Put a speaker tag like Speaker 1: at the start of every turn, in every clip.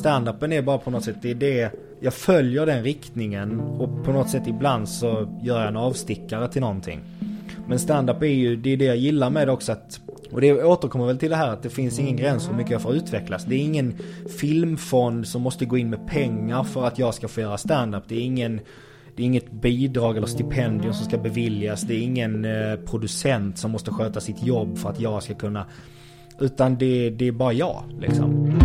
Speaker 1: Standupen är bara på något sätt, det är det Jag följer den riktningen och på något sätt ibland så gör jag en avstickare till någonting. Men standup är ju, det är det jag gillar med det också att och det återkommer väl till det här att det finns ingen gräns för hur mycket jag får utvecklas. Det är ingen filmfond som måste gå in med pengar för att jag ska få göra standup. Det är ingen det är inget bidrag eller stipendium som ska beviljas. Det är ingen eh, producent som måste sköta sitt jobb för att jag ska kunna... Utan det, det är bara jag liksom.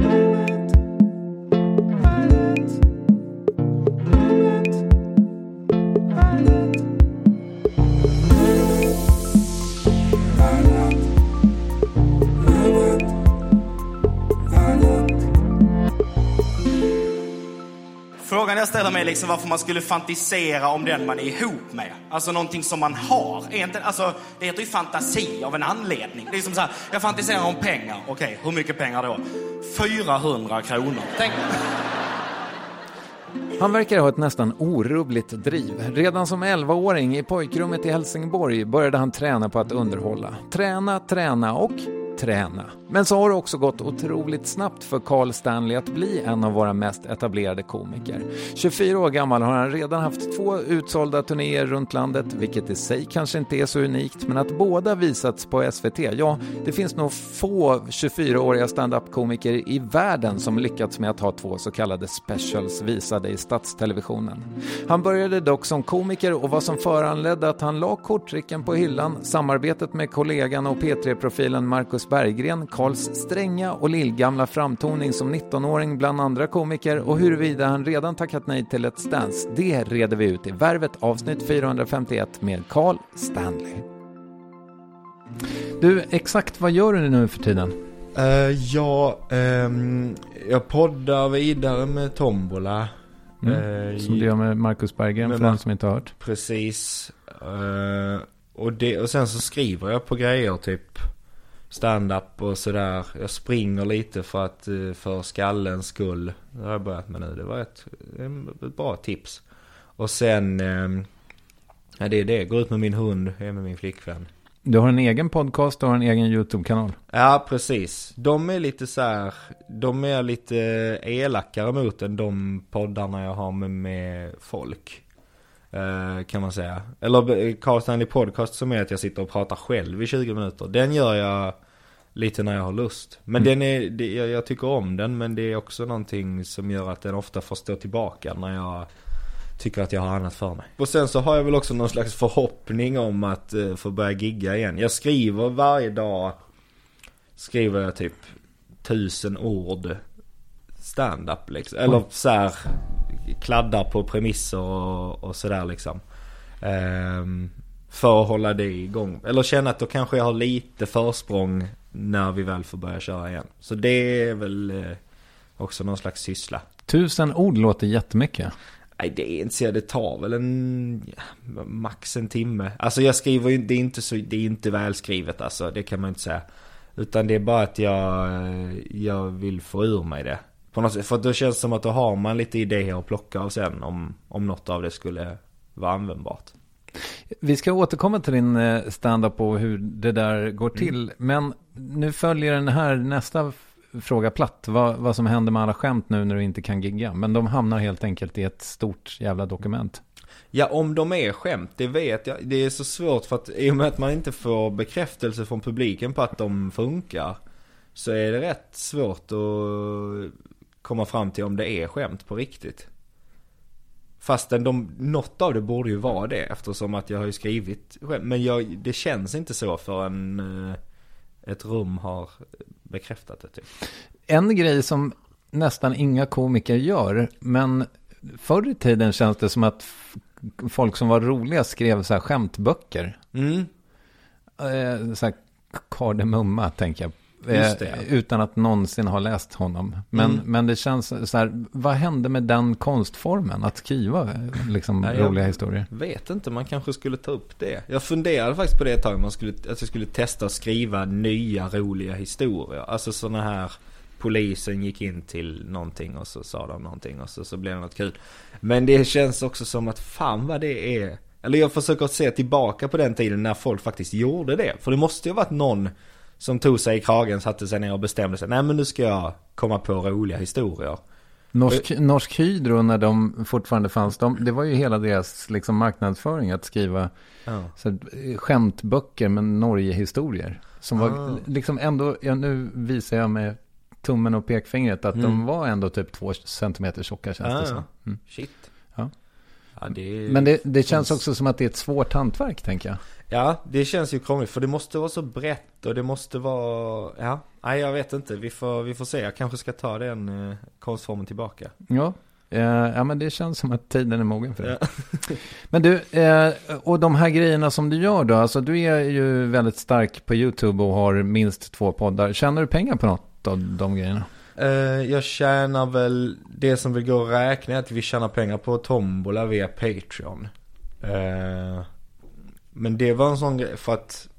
Speaker 2: Jag ställer mig liksom varför man skulle fantisera om den man är ihop med. Alltså någonting som man har. Alltså, det heter ju fantasi av en anledning. Det är som så här, jag fantiserar om pengar. Okej, hur mycket pengar då? 400 kronor. Tänk.
Speaker 3: Han verkar ha ett nästan orubbligt driv. Redan som 11-åring i pojkrummet i Helsingborg började han träna på att underhålla. Träna, träna och träna. Men så har det också gått otroligt snabbt för Carl Stanley att bli en av våra mest etablerade komiker. 24 år gammal har han redan haft två utsålda turnéer runt landet, vilket i sig kanske inte är så unikt, men att båda visats på SVT, ja, det finns nog få 24-åriga standup-komiker i världen som lyckats med att ha två så kallade specials visade i statstelevisionen. Han började dock som komiker och vad som föranledde att han la korttricken på hyllan, samarbetet med kollegan och P3-profilen Marcus Berggren, Karls stränga och lillgamla framtoning som 19-åring bland andra komiker och huruvida han redan tackat nej till Let's Dance, det reder vi ut i Värvet avsnitt 451 med Carl Stanley. Du, exakt vad gör du nu för tiden?
Speaker 1: Uh, ja, um, jag poddar vidare med Tombola.
Speaker 3: Mm. Uh, som du gör med Marcus Berggren för den som inte har hört.
Speaker 1: Precis. Uh, och, det, och sen så skriver jag på grejer typ stand-up och sådär. Jag springer lite för att, eh, för skallens skull. Det har jag börjat med nu. Det var ett, ett bra tips. Och sen, eh, ja det är det. Gå ut med min hund, är med min flickvän.
Speaker 3: Du har en egen podcast och en egen YouTube-kanal.
Speaker 1: Ja, precis. De är lite så här, de är lite elakare mot än de poddarna jag har med, med folk. Eh, kan man säga. Eller Carl Stanley Podcast som är att jag sitter och pratar själv i 20 minuter. Den gör jag lite när jag har lust. Men mm. den är, det, jag, jag, tycker om den men det är också någonting som gör att den ofta får stå tillbaka när jag tycker att jag har annat för mig. Och sen så har jag väl också någon slags förhoppning om att uh, få börja gigga igen. Jag skriver varje dag, skriver jag typ tusen ord stand-up liksom. Eller så här, kladdar på premisser och, och sådär liksom. Um, för att hålla det igång. Eller känna att då kanske jag har lite försprång när vi väl får börja köra igen. Så det är väl eh, också någon slags syssla.
Speaker 3: Tusen ord låter jättemycket.
Speaker 1: Nej det är inte så, det tar väl en, max en timme. Alltså jag skriver ju, det är inte så, det är inte välskrivet alltså, det kan man inte säga. Utan det är bara att jag, jag vill få ur mig det. På något sätt, för då känns det som att då har man lite idéer att plocka av sen om, om något av det skulle vara användbart.
Speaker 3: Vi ska återkomma till din eh, standup och hur det där går mm. till. Mm. Men nu följer den här nästa fråga platt. Vad, vad som händer med alla skämt nu när du inte kan gigga. Men de hamnar helt enkelt i ett stort jävla dokument.
Speaker 1: Ja, om de är skämt, det vet jag. Det är så svårt för att i och med att man inte får bekräftelse från publiken på att de funkar. Så är det rätt svårt att komma fram till om det är skämt på riktigt. Fastän de, något av det borde ju vara det eftersom att jag har ju skrivit skämt. Men jag, det känns inte så förrän uh, ett rum har bekräftat det. Typ.
Speaker 3: En grej som nästan inga komiker gör, men förr i tiden känns det som att folk som var roliga skrev så här skämtböcker. Mm. Eh, så här kardemumma tänker jag Eh, utan att någonsin ha läst honom. Men, mm. men det känns så här, vad hände med den konstformen? Att skriva liksom, Nej, roliga historier?
Speaker 1: vet inte, man kanske skulle ta upp det. Jag funderade faktiskt på det ett tag, man skulle, att jag skulle testa att skriva nya roliga historier. Alltså sådana här, polisen gick in till någonting och så sa de någonting och så, så blev det något kul. Men det känns också som att fan vad det är. Eller jag försöker se tillbaka på den tiden när folk faktiskt gjorde det. För det måste ju ha varit någon som tog sig i kragen, satte sig ner och bestämde sig. Nej men nu ska jag komma på roliga historier.
Speaker 3: Norsk, Norsk Hydro när de fortfarande fanns, de, det var ju hela deras liksom, marknadsföring att skriva ja. så, skämtböcker med Norge-historier. Som var ah. liksom ändå, ja, nu visar jag med tummen och pekfingret att mm. de var ändå typ två centimeter tjocka känns ah, det som. Mm.
Speaker 1: Shit.
Speaker 3: Ja. ja det Men det, det känns också som att det är ett svårt hantverk tänker jag.
Speaker 1: Ja, det känns ju krångligt för det måste vara så brett och det måste vara, ja, nej jag vet inte, vi får, vi får se, jag kanske ska ta den eh, konstformen tillbaka.
Speaker 3: Ja, eh, ja men det känns som att tiden är mogen för det. Ja. men du, eh, och de här grejerna som du gör då, alltså du är ju väldigt stark på YouTube och har minst två poddar. Tjänar du pengar på något av de grejerna?
Speaker 1: Eh, jag tjänar väl, det som vill gå att räkna är att vi tjänar pengar på Tombola via Patreon. Men det var en sån grej för att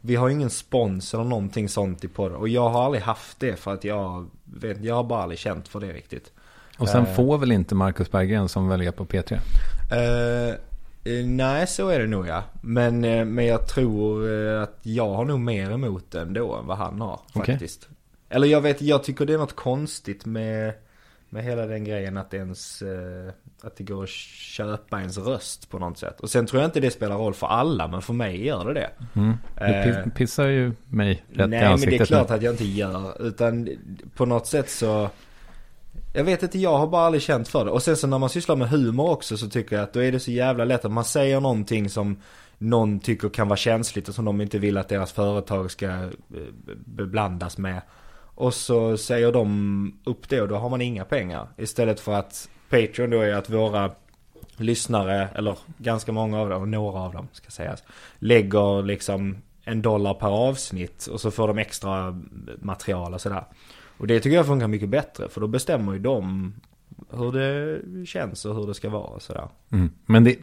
Speaker 1: vi har ingen spons eller någonting sånt i podden. Och jag har aldrig haft det för att jag vet, jag har bara aldrig känt för det riktigt.
Speaker 3: Och sen uh, får väl inte Marcus Berggren som väl är på P3?
Speaker 1: Uh, uh, nej, så är det nog ja. Men, men jag tror att jag har nog mer emot det ändå än vad han har faktiskt. Okay. Eller jag vet, jag tycker det är något konstigt med, med hela den grejen att ens att det går att köpa ens röst på något sätt. Och sen tror jag inte det spelar roll för alla, men för mig gör det det.
Speaker 3: Mm. Du eh, pissar ju mig rätt
Speaker 1: Nej, i ansiktet. Nej, men det är klart att jag inte gör. Utan på något sätt så... Jag vet inte, jag har bara aldrig känt för det. Och sen så när man sysslar med humor också så tycker jag att då är det så jävla lätt att man säger någonting som någon tycker kan vara känsligt och som de inte vill att deras företag ska eh, beblandas med. Och så säger de upp det och då har man inga pengar. Istället för att Patreon då är att våra lyssnare, eller ganska många av dem, några av dem ska sägas, lägger liksom en dollar per avsnitt och så får de extra material och sådär. Och det tycker jag funkar mycket bättre för då bestämmer ju de hur det känns och hur det ska vara och sådär.
Speaker 3: Mm. Men det,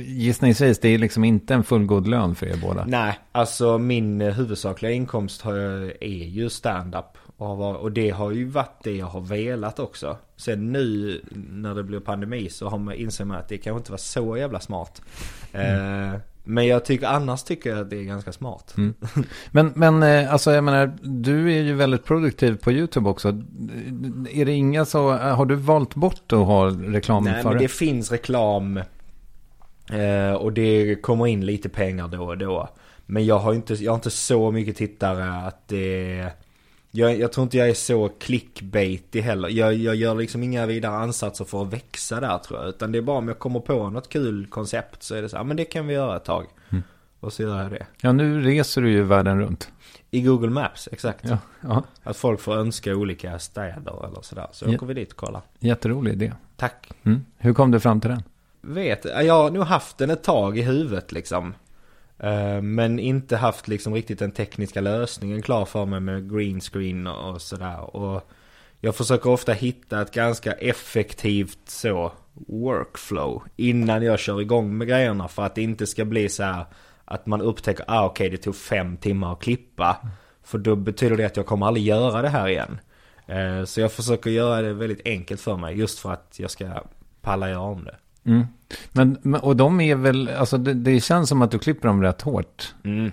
Speaker 3: gissningsvis, det är liksom inte en fullgod lön för er båda.
Speaker 1: Nej, alltså min huvudsakliga inkomst är ju stand-up. Och, varit- och det har ju varit det jag har velat också. Sen nu när det blir pandemi så har man inser man att det kanske inte var så jävla smart. Eh, men jag tycker, annars tycker jag att det är ganska smart.
Speaker 3: Men, men eh, alltså jag menar, du är ju väldigt produktiv på YouTube också. Är det inga så, har du valt bort att ha reklam
Speaker 1: Nej
Speaker 3: för
Speaker 1: men
Speaker 3: det?
Speaker 1: det finns reklam eh, och det kommer in lite pengar då och då. Men jag har inte, jag har inte så mycket tittare att det... Jag, jag tror inte jag är så clickbaitig heller. Jag, jag gör liksom inga vidare ansatser för att växa där tror jag. Utan det är bara om jag kommer på något kul koncept så är det så här, men det kan vi göra ett tag. Och så gör jag det.
Speaker 3: Ja, nu reser du ju världen runt.
Speaker 1: I Google Maps, exakt.
Speaker 3: Ja, ja
Speaker 1: Att folk får önska olika städer eller sådär. Så
Speaker 3: Ja.
Speaker 1: åker vi dit och kollar.
Speaker 3: jätterolig idé.
Speaker 1: Tack.
Speaker 3: Mm. Hur kom du fram till den?
Speaker 1: vet, jag har nog haft den ett tag i huvudet liksom. Eh, men inte haft liksom riktigt den tekniska lösningen klar för mig med green screen och sådär. Och jag försöker ofta hitta ett ganska effektivt så workflow innan jag kör igång med grejerna för att det inte ska bli så här att man upptäcker, ah okej det tog fem timmar att klippa. För då betyder det att jag kommer aldrig göra det här igen. Eh, så jag försöker göra det väldigt enkelt för mig just för att jag ska palla göra om det.
Speaker 3: Mm. Men, och de är väl, alltså det, det känns som att du klipper dem rätt hårt.
Speaker 1: Mm.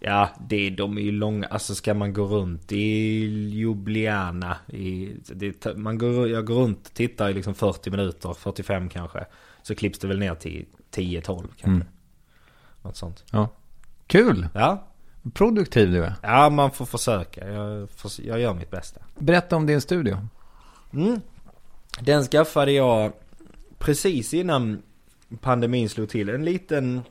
Speaker 1: Ja, det, de är ju långa. Alltså ska man gå runt i Ljubljana. I, det, man går, jag går runt och tittar i liksom 40 minuter, 45 kanske. Så klipps det väl ner till 10-12 kanske.
Speaker 3: Mm.
Speaker 1: Något sånt.
Speaker 3: Ja. Kul!
Speaker 1: Ja,
Speaker 3: Produktiv du är.
Speaker 1: ja man får försöka. Jag, jag gör mitt bästa.
Speaker 3: Berätta om din studio.
Speaker 1: Mm. Den skaffade jag precis innan pandemin slog till. En liten,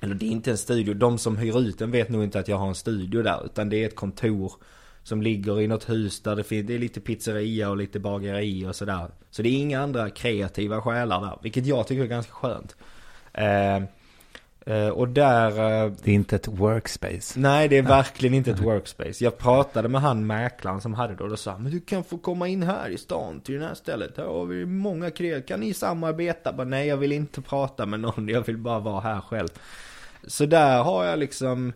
Speaker 1: eller det är inte en studio. De som hyr ut den vet nog inte att jag har en studio där. Utan det är ett kontor som ligger i något hus där det finns, det är lite pizzeria och lite bageri och sådär. Så det är inga andra kreativa själar där. Vilket jag tycker är ganska skönt. Eh, och där... Eh,
Speaker 3: Det är inte ett workspace.
Speaker 1: Nej, det är verkligen inte ett workspace. Jag pratade med han mäklaren som hade det och då sa men du kan få komma in här i stan till det här stället. Här har vi många kreatörer. Kan ni samarbeta? Bara, nej, jag vill inte prata med någon. Jag vill bara vara här själv. Så där har jag liksom,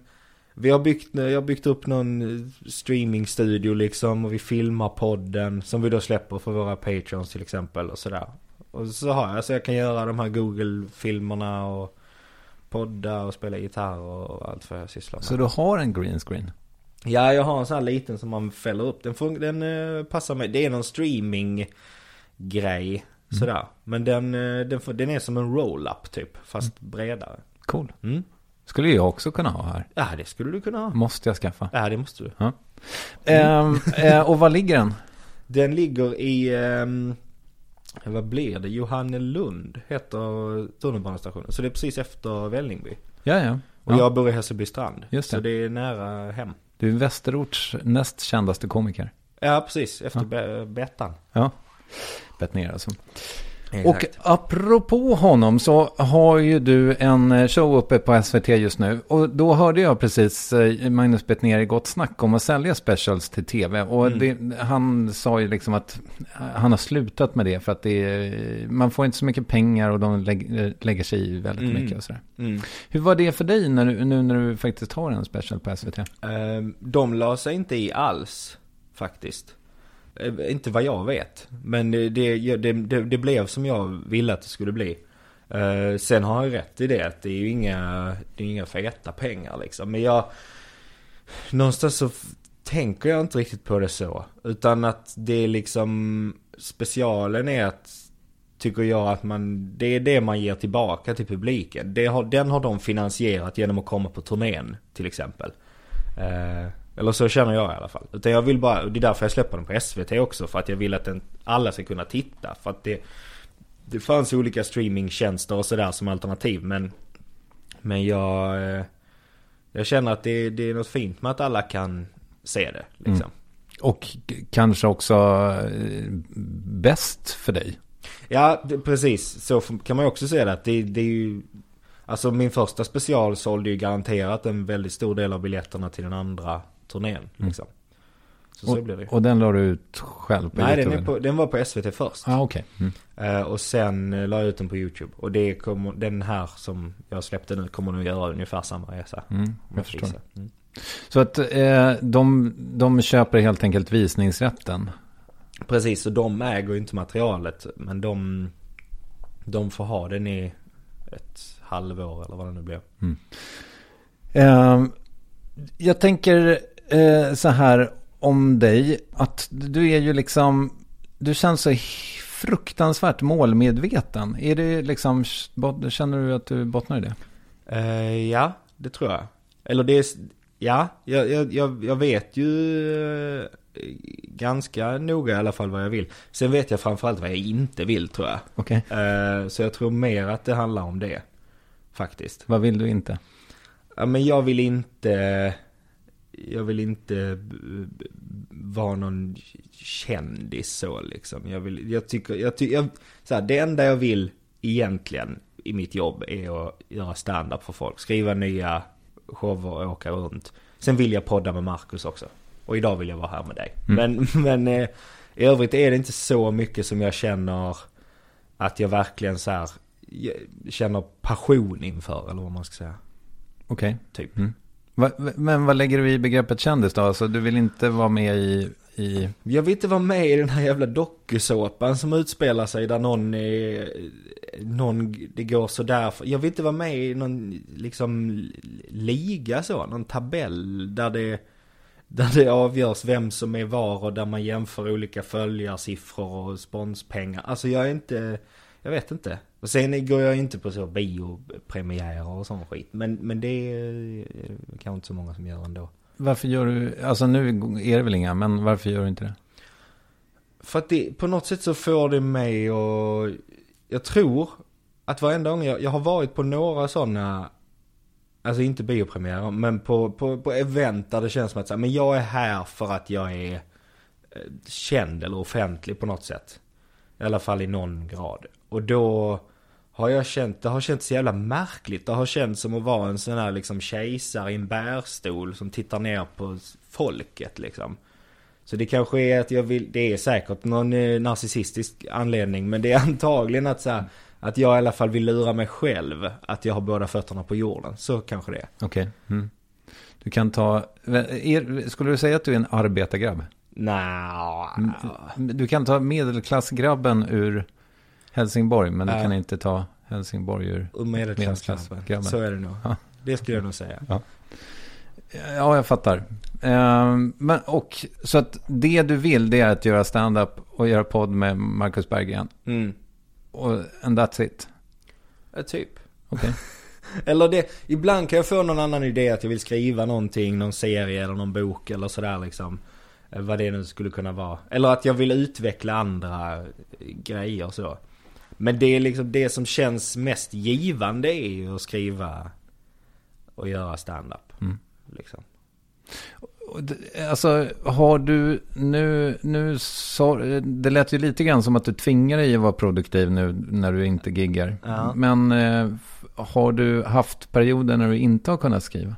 Speaker 1: vi har byggt, jag har byggt upp någon streamingstudio liksom och vi filmar podden som vi då släpper för våra patreons till exempel och sådär. Och så har jag så jag kan göra de här Google-filmerna och podda och spela gitarr och allt vad jag sysslar med.
Speaker 3: Så du har en green screen?
Speaker 1: Ja, jag har en sån här liten som man fäller upp. Den, fun- den eh, passar mig. Det är någon streaming grej. Sådär. Men den, eh, den, den är som en roll-up typ. Fast bredare.
Speaker 3: Cool.
Speaker 1: Mm.
Speaker 3: Skulle jag också kunna ha här.
Speaker 1: Ja, det skulle du kunna ha.
Speaker 3: Måste jag skaffa.
Speaker 1: Ja, det måste du.
Speaker 3: Ehm, eh, och var ligger den?
Speaker 1: Den ligger i... ehm, vad blir det? Johannelund heter tunnelbanestationen. Så det är precis efter Vällingby.
Speaker 3: Ja, ja.
Speaker 1: Och
Speaker 3: ja.
Speaker 1: jag bor i Hässelby strand.
Speaker 3: Just det.
Speaker 1: Så det är nära hem.
Speaker 3: Du är Västerorts näst kändaste komiker.
Speaker 1: Ja, precis. Efter
Speaker 3: Ja.
Speaker 1: Be- Bettan.
Speaker 3: Ja. Bettner alltså.
Speaker 1: Exakt.
Speaker 3: Och apropå honom så har ju du en eh, show uppe på SVT just nu. Och då hörde jag precis eh, Magnus Bettner i Gott Snack om att sälja specials till tv. Och det, han sa ju liksom att eh, han har slutat med det för att det är, man får inte så mycket pengar och de lägg, eh, lägger sig i väldigt
Speaker 1: Mm.
Speaker 3: mycket och sådär.
Speaker 1: Mm.
Speaker 3: Hur var det för dig när du, nu när du faktiskt har en special på SVT?
Speaker 1: De la sig inte i alls faktiskt. Eh, inte vad jag vet. Men det, det, det, det, blev som jag ville att det skulle bli. Eh, sen har jag rätt i det att det är ju inga, det är inga feta pengar liksom. Men jag... Någonstans så tänker jag inte riktigt på det så. Utan att det är liksom... Specialen är att... Tycker jag att man... Det är det man ger tillbaka till publiken. Det har, den har de finansierat genom att komma på turnén till exempel. Uh, eller så känner jag i alla fall. Utan jag vill bara, och det är därför jag släpper den på SVT också. För att jag vill att den, alla ska kunna titta. För att det, det fanns olika streamingtjänster och sådär som alternativ. Men, men jag, eh, jag känner att det, det är något fint med att alla kan se det. Liksom.
Speaker 3: Och k- kanske också eh, bäst för dig.
Speaker 1: Ja, det, precis. Så kan man ju också säga det. Att det, det är ju... Alltså min första special sålde ju garanterat en väldigt stor del av biljetterna till den andra turnén. Liksom. Så så blir det.
Speaker 3: Och den la du ut själv på
Speaker 1: Nej, den,
Speaker 3: YouTube?
Speaker 1: är på, den var på SVT först.
Speaker 3: Ah, okej. Mm.
Speaker 1: Eh, och sen eh, la jag ut den på YouTube. Och det kommer, den här som jag släppte nu kommer nog göra ungefär samma resa.
Speaker 3: Mm, jag förstår.
Speaker 1: Mm.
Speaker 3: Så att eh, de, de köper helt enkelt visningsrätten?
Speaker 1: Precis, och de äger ju inte materialet. Men de, de får ha den i ett halvår eller vad det nu blir.
Speaker 3: Eh, jag tänker eh, så här om dig. Att du är ju liksom, du känns så fruktansvärt målmedveten. Är det liksom, känner du att du bottnar i det?
Speaker 1: Eh, ja, det tror jag. Eller det är, ja, jag, jag, jag, vet ju eh, ganska noga i alla fall vad jag vill. Sen vet jag framförallt vad jag inte vill tror jag.
Speaker 3: Okej.
Speaker 1: Eh, så jag tror mer att det handlar om det. Faktiskt.
Speaker 3: Vad vill du inte?
Speaker 1: Ja, men jag vill inte... Jag vill inte vara någon kändis så liksom. Jag vill, jag tycker, jag tycker, så här, det enda jag vill egentligen i mitt jobb är att göra stand-up för folk. Skriva nya shower och åka runt. Sen vill jag podda med Marcus också. Och idag vill jag vara här med dig. Men, men eh, i övrigt är det inte så mycket som jag känner att jag verkligen så här, känner passion inför, eller vad man ska säga.
Speaker 3: Okej.
Speaker 1: Typ.
Speaker 3: Mm. Va, men vad lägger du i begreppet kändis då? Alltså du vill inte vara med i, i
Speaker 1: Jag vill inte vara med i den här jävla dokusåpan som utspelar sig där någon är, någon, det går sådär. Jag vill inte vara med i någon, liksom, liga så, någon tabell där det, där det avgörs vem som är var och där man jämför olika följarsiffror och sponspengar. Alltså jag är inte, jag vet inte. Och sen går jag inte på så biopremiärer och sån skit. Men, men det är kanske inte så många som gör ändå.
Speaker 3: varför gör du, alltså nu är det väl inga, men varför gör du inte det?
Speaker 1: För att det, på något sätt så får det mig och jag tror att varenda gång jag, jag har varit på några sådana, alltså inte biopremiärer, men på, på, på event där det känns som att så här, men jag är här för att jag är eh, känd eller offentlig på något sätt. I alla fall i någon grad. Och då har jag känt, det har känts så jävla märkligt. Det har känts som att vara en sån här liksom kejsare i en bärstol som tittar ner på folket liksom. Så det kanske är att jag vill, det är säkert någon eh, narcissistisk anledning men det är antagligen att så här, att jag i alla fall vill lura mig själv att jag har båda fötterna på jorden. Så kanske det är.
Speaker 3: Okej. Mm. Du kan ta, är, skulle du säga att du är en arbetargrabb?
Speaker 1: Nja,
Speaker 3: Du kan ta medelklassgrabben ur Helsingborg, men du
Speaker 1: Ja.
Speaker 3: kan inte ta Helsingborg ur...
Speaker 1: Medelklassgrabben. Så är det nog.
Speaker 3: Ja.
Speaker 1: Det skulle jag nog säga.
Speaker 3: Ja, jag fattar. Ehm, men, och, så att det du vill, det är att göra stand-up och göra podd med Marcus Berggren.
Speaker 1: Mm.
Speaker 3: Och, and that's it.
Speaker 1: Ja, typ.
Speaker 3: Okej.
Speaker 1: Eller det, ibland kan jag få någon annan idé att jag vill skriva någonting, någon serie eller någon bok eller sådär liksom. Eh, Vad det nu skulle kunna vara. Eller att jag vill utveckla andra grejer så. Men det är liksom det som känns mest givande är ju att skriva och göra stand-up.
Speaker 3: Mm.
Speaker 1: Liksom.
Speaker 3: Alltså, har du nu, nu så, det lät ju lite grann som att du tvingar dig att vara produktiv nu när du inte giggar.
Speaker 1: Ja.
Speaker 3: Men eh, har du haft perioder när du inte har kunnat skriva?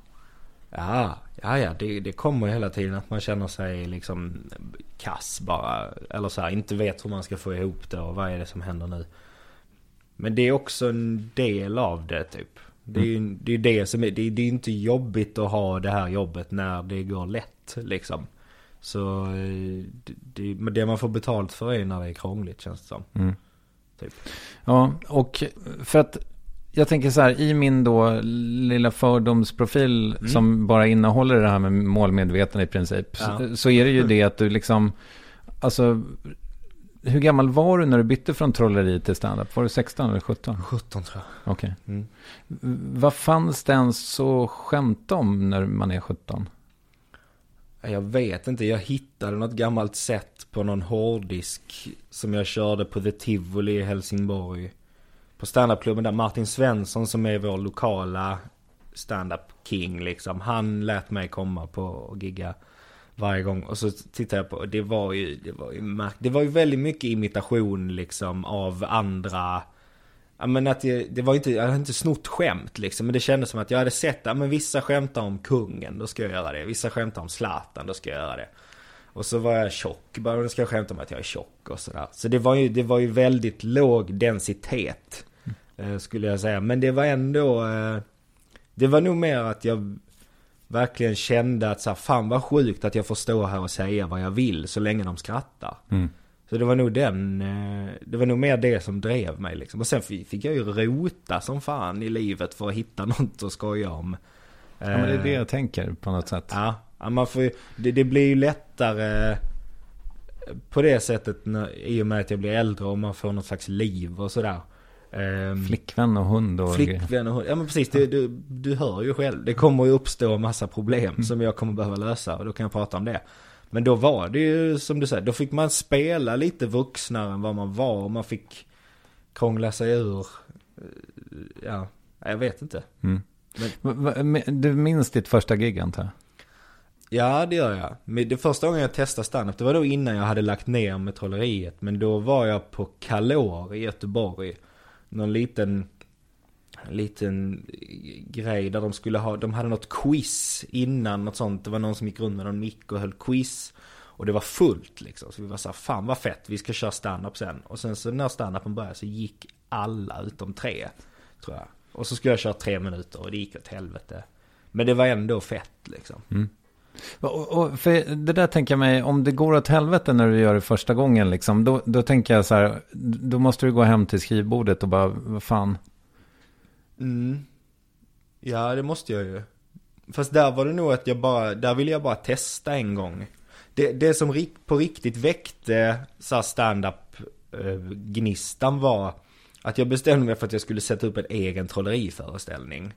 Speaker 1: Ja, ja, ja det, det kommer hela tiden att man känner sig liksom kass bara. Eller så här, inte vet hur man ska få ihop det och vad är det som händer nu. Men det är också en del av det typ. Det är ju det, är det som är, det är, det är inte jobbigt att ha det här jobbet när det går lätt liksom. Så eh, det, det, men det man får betalt för är när det är krångligt känns det som.
Speaker 3: Mm.
Speaker 1: Typ.
Speaker 3: Ja, och för att jag tänker så här, i min då lilla fördomsprofil
Speaker 1: Mm.
Speaker 3: som bara innehåller det här med målmedveten i princip,
Speaker 1: Ja.
Speaker 3: så, så är det ju det att du liksom, alltså, hur gammal var du när du bytte från trolleri till standup? Var du 16 eller 17?
Speaker 1: 17 tror jag.
Speaker 3: Okej.
Speaker 1: Mm.
Speaker 3: V- Vad fanns det ens att skämta om när man är 17?
Speaker 1: Jag vet inte, jag hittade något gammalt sätt på någon hårddisk som jag körde på The Tivoli i Helsingborg. På standupklubben där Martin Svensson som är vår lokala standup king liksom. Han lät mig komma på och gigga varje gång. Och så tittade jag på, och det var ju, det var ju märk- Det var ju väldigt mycket imitation liksom av andra Ja men att det, det var inte, jag hade inte snott skämt liksom. Men det kändes som att jag hade sett, ja men vissa skämtar om kungen, då ska jag göra det. Vissa skämtar om Zlatan, då ska jag göra det. Och så var jag tjock, bara nu ska jag skämta om att jag är tjock och sådär. Så det var ju, det var ju väldigt låg densitet. Eh, skulle jag säga. Men det var ändå, eh, det var nog mer att jag verkligen kände att så här, fan vad sjukt att jag får stå här och säga vad jag vill så länge de skrattar.
Speaker 3: Mm.
Speaker 1: Så det var nog den, eh, det var nog mer det som drev mig liksom. Och sen fi- fick jag ju rota som fan i livet för att hitta något att skoja om.
Speaker 3: Ja, men det är det
Speaker 1: Eh,
Speaker 3: jag tänker på något sätt.
Speaker 1: Ja, ja man får ju, det, det blir ju lättare på det sättet när, i och med att jag blir äldre och man får något slags liv och sådär. Ehm,
Speaker 3: Flickvän och hund och.
Speaker 1: Flickvän och hund. Ja men precis, du, du, du hör ju själv. Det kommer ju uppstå massa problem som jag kommer behöva lösa och då kan jag prata om det. Men då var det ju som du säger, då fick man spela lite vuxnare än vad man var och man fick krångla sig ur, eh, ja, jag vet inte.
Speaker 3: Mm.
Speaker 1: Men
Speaker 3: Du minns ditt första gig antar jag?
Speaker 1: Ja det gör jag. Men det första gången jag testade standup, det var då innan jag hade lagt ner med trolleriet. Men då var jag på Kalor i Göteborg. Någon liten, liten grej där de skulle ha, de hade något quiz innan, något sånt. Det var någon som gick runt med någon mick och höll quiz. Och det var fullt liksom. Så vi var så här, fan vad fett, vi ska köra standup sen. Och sen så när standupen började så gick alla utom tre, tror jag. Och så skulle jag köra tre minuter och det gick åt helvete. Men det var ändå fett liksom. Mm.
Speaker 3: Och, och, för det där tänker jag mig, om det går åt helvete när du gör det första gången, liksom, då, då tänker jag så här, då måste du gå hem till skrivbordet och bara, vad fan,
Speaker 1: Mm. Ja, det måste jag ju. Fast där var det nog att jag bara, där ville jag bara testa en gång. Det, det som på riktigt väckte så stand-up eh, gnistan var att jag bestämde mig för att jag skulle sätta upp en egen trolleriföreställning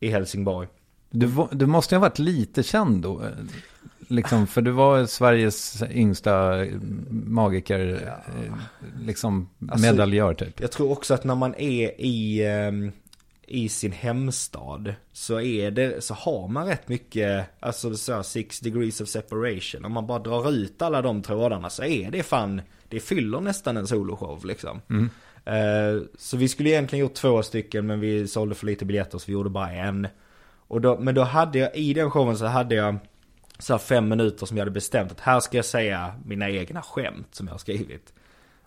Speaker 1: i Helsingborg
Speaker 3: du, du måste ju ha varit lite känd då, eh, liksom, för du var Sveriges yngsta eh, magiker, eh, liksom
Speaker 1: Alltså,
Speaker 3: medaljör typ.
Speaker 1: Jag tror också att när man är i, ehm, i sin hemstad så är det, så har man rätt mycket, alltså så här six degrees of separation. Om man bara drar ut alla de trådarna så är det fan, det fyller nästan en soloshow liksom. Eh, så vi skulle egentligen gjort två stycken men vi sålde för lite biljetter så vi gjorde bara en. Och då, men då hade jag, i den showen så hade jag så här fem minuter som jag hade bestämt att här ska jag säga mina egna skämt som jag har skrivit.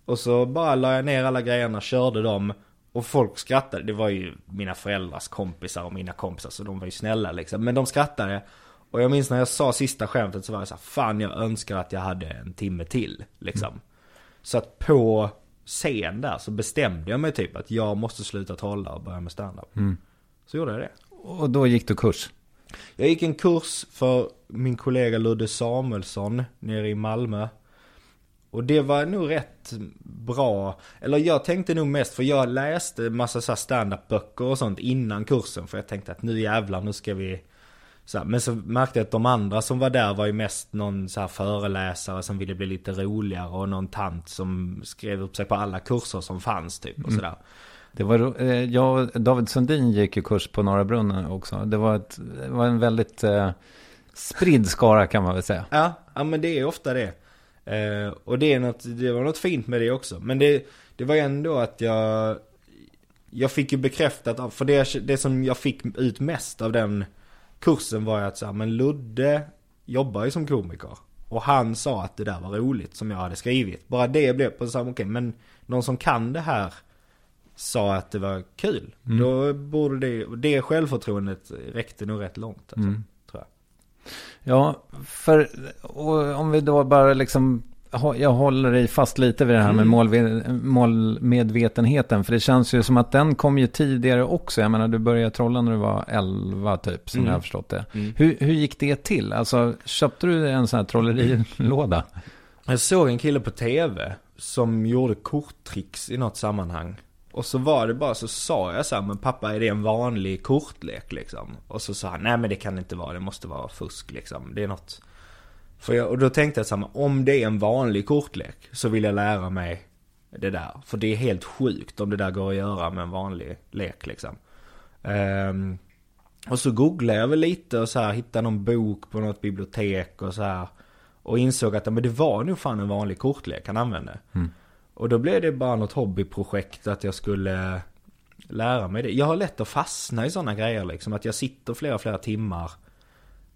Speaker 1: Och så bara la jag ner alla grejerna, körde dem och folk skrattade. Det var ju mina föräldrars kompisar och mina kompisar så de var ju snälla liksom. Men de skrattade. Och jag minns när jag sa sista skämtet så var jag så här, fan jag önskar att jag hade en timme till liksom. Så att på scen där så bestämde jag mig typ att jag måste sluta trolla och börja med standup. Så gjorde jag det.
Speaker 3: Och då gick du kurs.
Speaker 1: Jag gick en kurs för min kollega Ludde Samuelsson nere i Malmö. Och det var nog rätt bra. Eller jag tänkte nog mest, för jag läste massa så här böcker och sånt innan kursen. För jag tänkte att nu jävlar, nu ska vi... Så här, men så märkte jag att de andra som var där var ju mest någon så föreläsare som ville bli lite roligare. Och någon tant som skrev upp sig på alla kurser som fanns typ och sådär.
Speaker 3: Det var, eh, jag och David Sundin gick ju kurs på Norra Brunnen också. Det var, ett, det var en väldigt eh, spridd skara kan man väl säga.
Speaker 1: Ja, ja men det är ofta det. Eh, och det, är något, det var något fint med det också. Men det, det var ju ändå att jag... Jag fick ju bekräftat, för det, det som jag fick ut mest av den kursen var ju att så här, men Ludde jobbar ju som komiker. Och han sa att det där var roligt som jag hade skrivit. Bara det blev på samma, okej men någon som kan det här sa att det var kul. Då borde det, det självförtroendet räckte nog rätt långt alltså, tror jag.
Speaker 3: Ja, för om vi då bara liksom, jag håller dig fast lite vid det här med målve- målmedvetenheten. För det känns ju som att den kom ju tidigare också. Jag menar, du började trolla när du var 11 typ, som jag har förstått det. Hur, hur gick det till? Alltså, köpte du en sån här trollerilåda?
Speaker 1: Jag såg en kille på tv som gjorde korttricks i något sammanhang. Och så var det bara så sa jag så här, men pappa är det en vanlig kortlek liksom? Och så sa han, nej men det kan det inte vara, det måste vara fusk liksom. Det är något... För jag, och då tänkte jag så här, om det är en vanlig kortlek så vill jag lära mig det där. För det är helt sjukt om det där går att göra med en vanlig lek liksom. Um, och så googlade jag väl lite och så här, hittade någon bok på något bibliotek och så här. Och insåg att ja, men det var nog fan en vanlig kortlek han använde. Mm. Och då blev det bara något hobbyprojekt att jag skulle lära mig det. Jag har lätt att fastna i sådana grejer liksom. Att jag sitter flera, flera timmar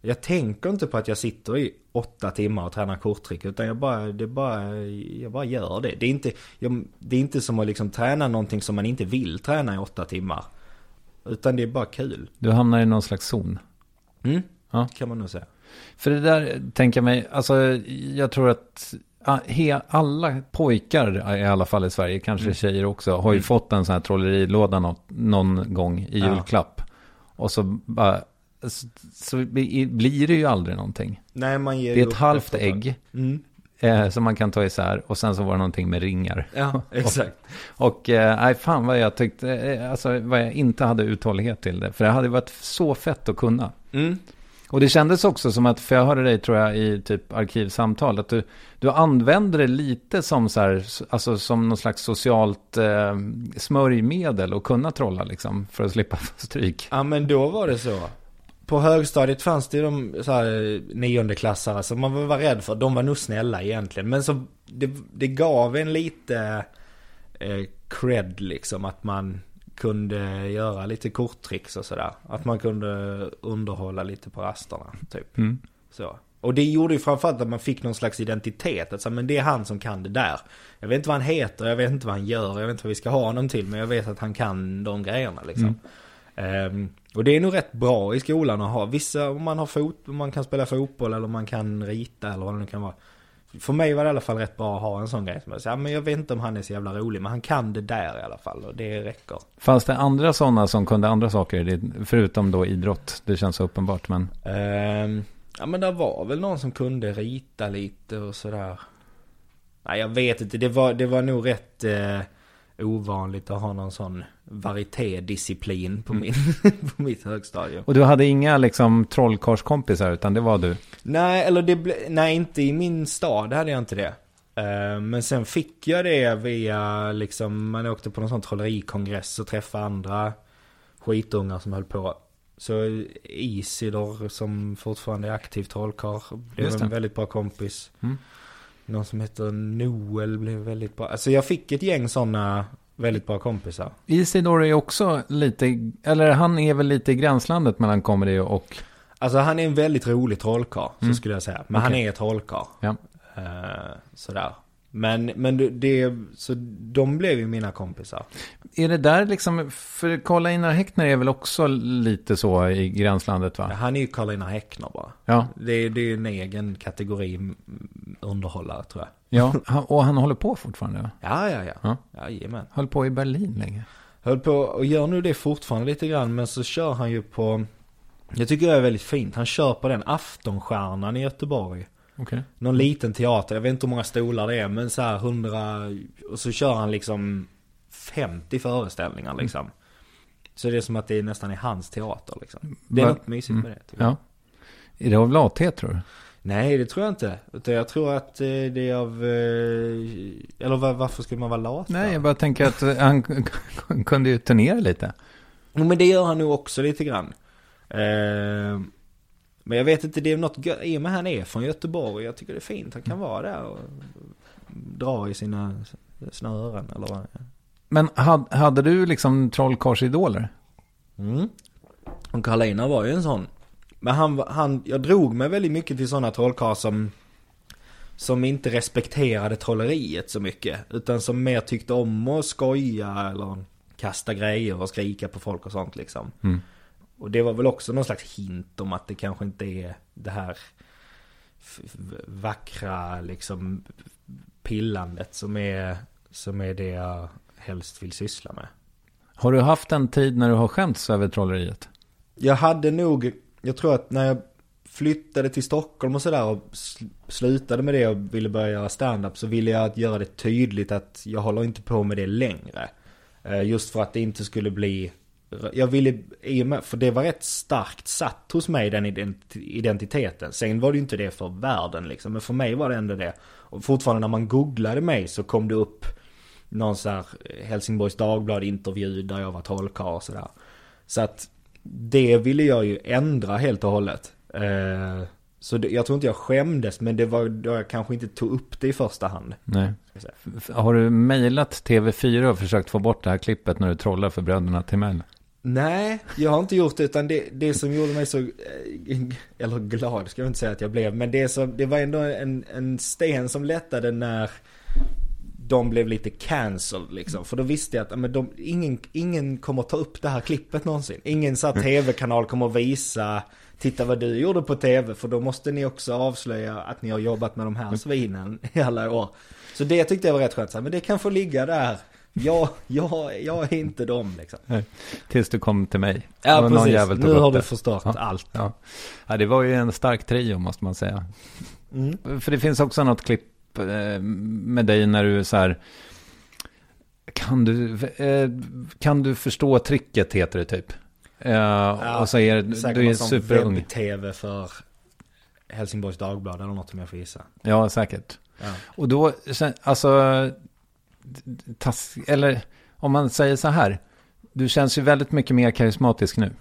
Speaker 1: Jag tänker inte på att jag sitter i åtta timmar och tränar korttrick. Utan jag bara, det bara, jag bara gör det. Det är inte, jag, det är inte som att liksom träna någonting som man inte vill träna i åtta timmar. Utan det är bara kul.
Speaker 3: Du hamnar i någon slags zon.
Speaker 1: Mm,
Speaker 3: Ja.
Speaker 1: kan man nog säga.
Speaker 3: För det där tänker jag mig, alltså jag tror att alla pojkar i alla fall i Sverige, kanske
Speaker 1: Mm.
Speaker 3: tjejer också, har ju fått en sån här trollerilåda någon, någon gång i
Speaker 1: Ja.
Speaker 3: julklapp. Och så bara, så, så bli- blir det ju aldrig någonting.
Speaker 1: Nej, man ger
Speaker 3: Det är ett halvt ägg
Speaker 1: Mm.
Speaker 3: eh, som man kan ta isär och sen så var det någonting med ringar.
Speaker 1: Ja, exakt.
Speaker 3: Och eh, nej, fan vad jag tyckte, eh, alltså vad jag inte hade uthållighet till det. För det hade varit så fett att kunna.
Speaker 1: Mm.
Speaker 3: Och det kändes också som att, för jag hörde dig tror jag i typ arkivsamtal, att du, du använder det lite som så här, alltså som någon slags socialt eh, smörjmedel och kunna trolla liksom, för att slippa stryk.
Speaker 1: Ja men då var det så. På högstadiet fanns det ju de så här, eh, niondeklassare som man var rädd för. De var nog snälla egentligen. Men så det, det gav en lite eh, cred liksom. Att man kunde göra lite korttricks och sådär. Att man kunde underhålla lite på rasterna typ.
Speaker 3: Mm.
Speaker 1: Så. Och det gjorde ju framförallt att man fick någon slags identitet. Alltså, men det är han som kan det där. Jag vet inte vad han heter, jag vet inte vad han gör, jag vet inte vad vi ska ha honom till. Men jag vet att han kan de grejerna liksom. Ehm, och det är nog rätt bra i skolan att ha. Vissa, om man har fot, man kan spela fotboll eller man kan rita eller vad det nu kan vara. För mig var det i alla fall rätt bra att ha en sån grej. Som jag, men jag vet inte om han är så jävla rolig, men han kan det där i alla fall. Och det räcker.
Speaker 3: Fanns det andra sådana som kunde andra saker, förutom då idrott? Det känns så uppenbart, men
Speaker 1: Ehm, ja men det var väl någon som kunde rita lite och sådär. Nej jag vet inte, det var, det var nog rätt eh, ovanligt att ha någon sån varietédisciplin på, min, på mitt högstadium.
Speaker 3: Och du hade inga liksom trollkarlskompisar, utan det var du?
Speaker 1: Nej, eller det ble, nej inte i min stad hade jag inte det. Eh, men sen fick jag det via liksom, man åkte på någon sån trollerikongress och träffade andra skitungar som höll på. Så Isidor som fortfarande är aktiv trollkarl blev en väldigt bra kompis.
Speaker 3: Mm.
Speaker 1: Någon som heter Noel blev väldigt bra. Alltså jag fick ett gäng sådana väldigt bra kompisar.
Speaker 3: Isidor är också lite, eller han är väl lite i gränslandet mellan comedy och...
Speaker 1: Alltså han är en väldigt rolig trollkarl, så
Speaker 3: Mm.
Speaker 1: skulle jag säga. Men han
Speaker 3: Okej.
Speaker 1: är ett trollkarl.
Speaker 3: Ja.
Speaker 1: Eh, sådär. Men, men det- så de blev ju mina kompisar.
Speaker 3: Är det där liksom, för Karl-Einar Häckner är väl också lite så i gränslandet va?
Speaker 1: Han är ju Karl-Einar Häckner bara.
Speaker 3: Ja,
Speaker 1: Det, det är ju en egen kategori underhållare tror jag.
Speaker 3: ja. Och han håller på fortfarande. va?
Speaker 1: Ja, ja, ja.
Speaker 3: Ja.
Speaker 1: Jajamän.
Speaker 3: Höll på i Berlin länge.
Speaker 1: Höll på och gör nu det fortfarande lite grann. Men så kör han ju på... Jag tycker det är väldigt fint. Han kör på den Aftonstjärnan i Göteborg.
Speaker 3: Okej.
Speaker 1: Någon liten teater. Jag vet inte hur många stolar det är. Men så här 100... Och så kör han liksom 50 föreställningar liksom. Så det är som att det nästan är hans teater liksom. Det är
Speaker 3: Va-
Speaker 1: något mysigt med det. tycker jag.
Speaker 3: Ja. Är det av lathet tror du?
Speaker 1: Nej, det tror jag inte. Utan jag tror att eh, det är av... eh, Eller var, varför skulle man vara lat?
Speaker 3: Nej, jag bara tänker att eh, han kunde ju turnera lite.
Speaker 1: Jo, men det gör han nog också lite grann. Eh, men jag vet inte, det är något I och med han är från Göteborg. Jag tycker det är fint. Han kan vara där och dra i sina snören eller vad.
Speaker 3: Men had, hade du liksom trollkarlsidoler?
Speaker 1: Mm. Och Karolina var ju en sån. Men han, han, jag drog mig väldigt mycket till sådana trollkarlar som Som inte respekterade trolleriet så mycket. Utan som mer tyckte om att skoja eller kasta grejer och skrika på folk och sånt liksom.
Speaker 3: Mm.
Speaker 1: Och det var väl också någon slags hint om att det kanske inte är det här vackra liksom pillandet som är, som är det jag helst vill syssla med.
Speaker 3: Har du haft en tid när du har skämts över trolleriet?
Speaker 1: Jag hade nog, jag tror att när jag flyttade till Stockholm och sådär och sl- slutade med det och ville börja göra stand-up så ville jag att göra det tydligt att jag håller inte på med det längre. Eh, Just för att det inte skulle bli jag ville, i och med, för det var rätt starkt satt hos mig den ident- identiteten. Sen var det ju inte det för världen liksom, men för mig var det ändå det. Och fortfarande när man googlade mig så kom det upp någon så här Helsingborgs Dagblad intervju där jag var trollkarl och sådär. Så att det ville jag ju ändra helt och hållet. Eh, så det, jag tror inte jag skämdes, men det var då jag kanske inte tog upp det i första hand.
Speaker 3: Nej. Har du mejlat TV4 och försökt få bort det här klippet när du trollar för bröderna Timell?
Speaker 1: Nej, jag har inte gjort det utan det, det som gjorde mig så, eh, eller glad ska jag inte säga att jag blev, men det, som, det var ändå en, en sten som lättade när de blev lite cancelled liksom. För då visste jag att men de, ingen, ingen kommer ta upp det här klippet någonsin. Ingen så här tv-kanal kommer visa Titta vad du gjorde på tv för då måste ni också avslöja att ni har jobbat med de här svinen i alla år. Så det tyckte jag var rätt skönt. Men det kan få ligga där. Jag, jag, jag är inte dem liksom.
Speaker 3: Nej. Tills du kom till mig.
Speaker 1: Ja
Speaker 3: någon
Speaker 1: precis, nu har du förstört
Speaker 3: Ja.
Speaker 1: allt.
Speaker 3: Ja. ja, det var ju en stark trio måste man säga.
Speaker 1: Mm.
Speaker 3: För det finns också något klipp eh, med dig när du är så här. Kan du, eh, kan du förstå tricket heter det typ. Eh, och så är du är superung.
Speaker 1: webb-tv för Helsingborgs Dagblad eller något om jag får gissa.
Speaker 3: Ja, säkert.
Speaker 1: Ja.
Speaker 3: Och då, alltså, tas, eller om man säger så här. Du känns ju väldigt mycket mer karismatisk nu.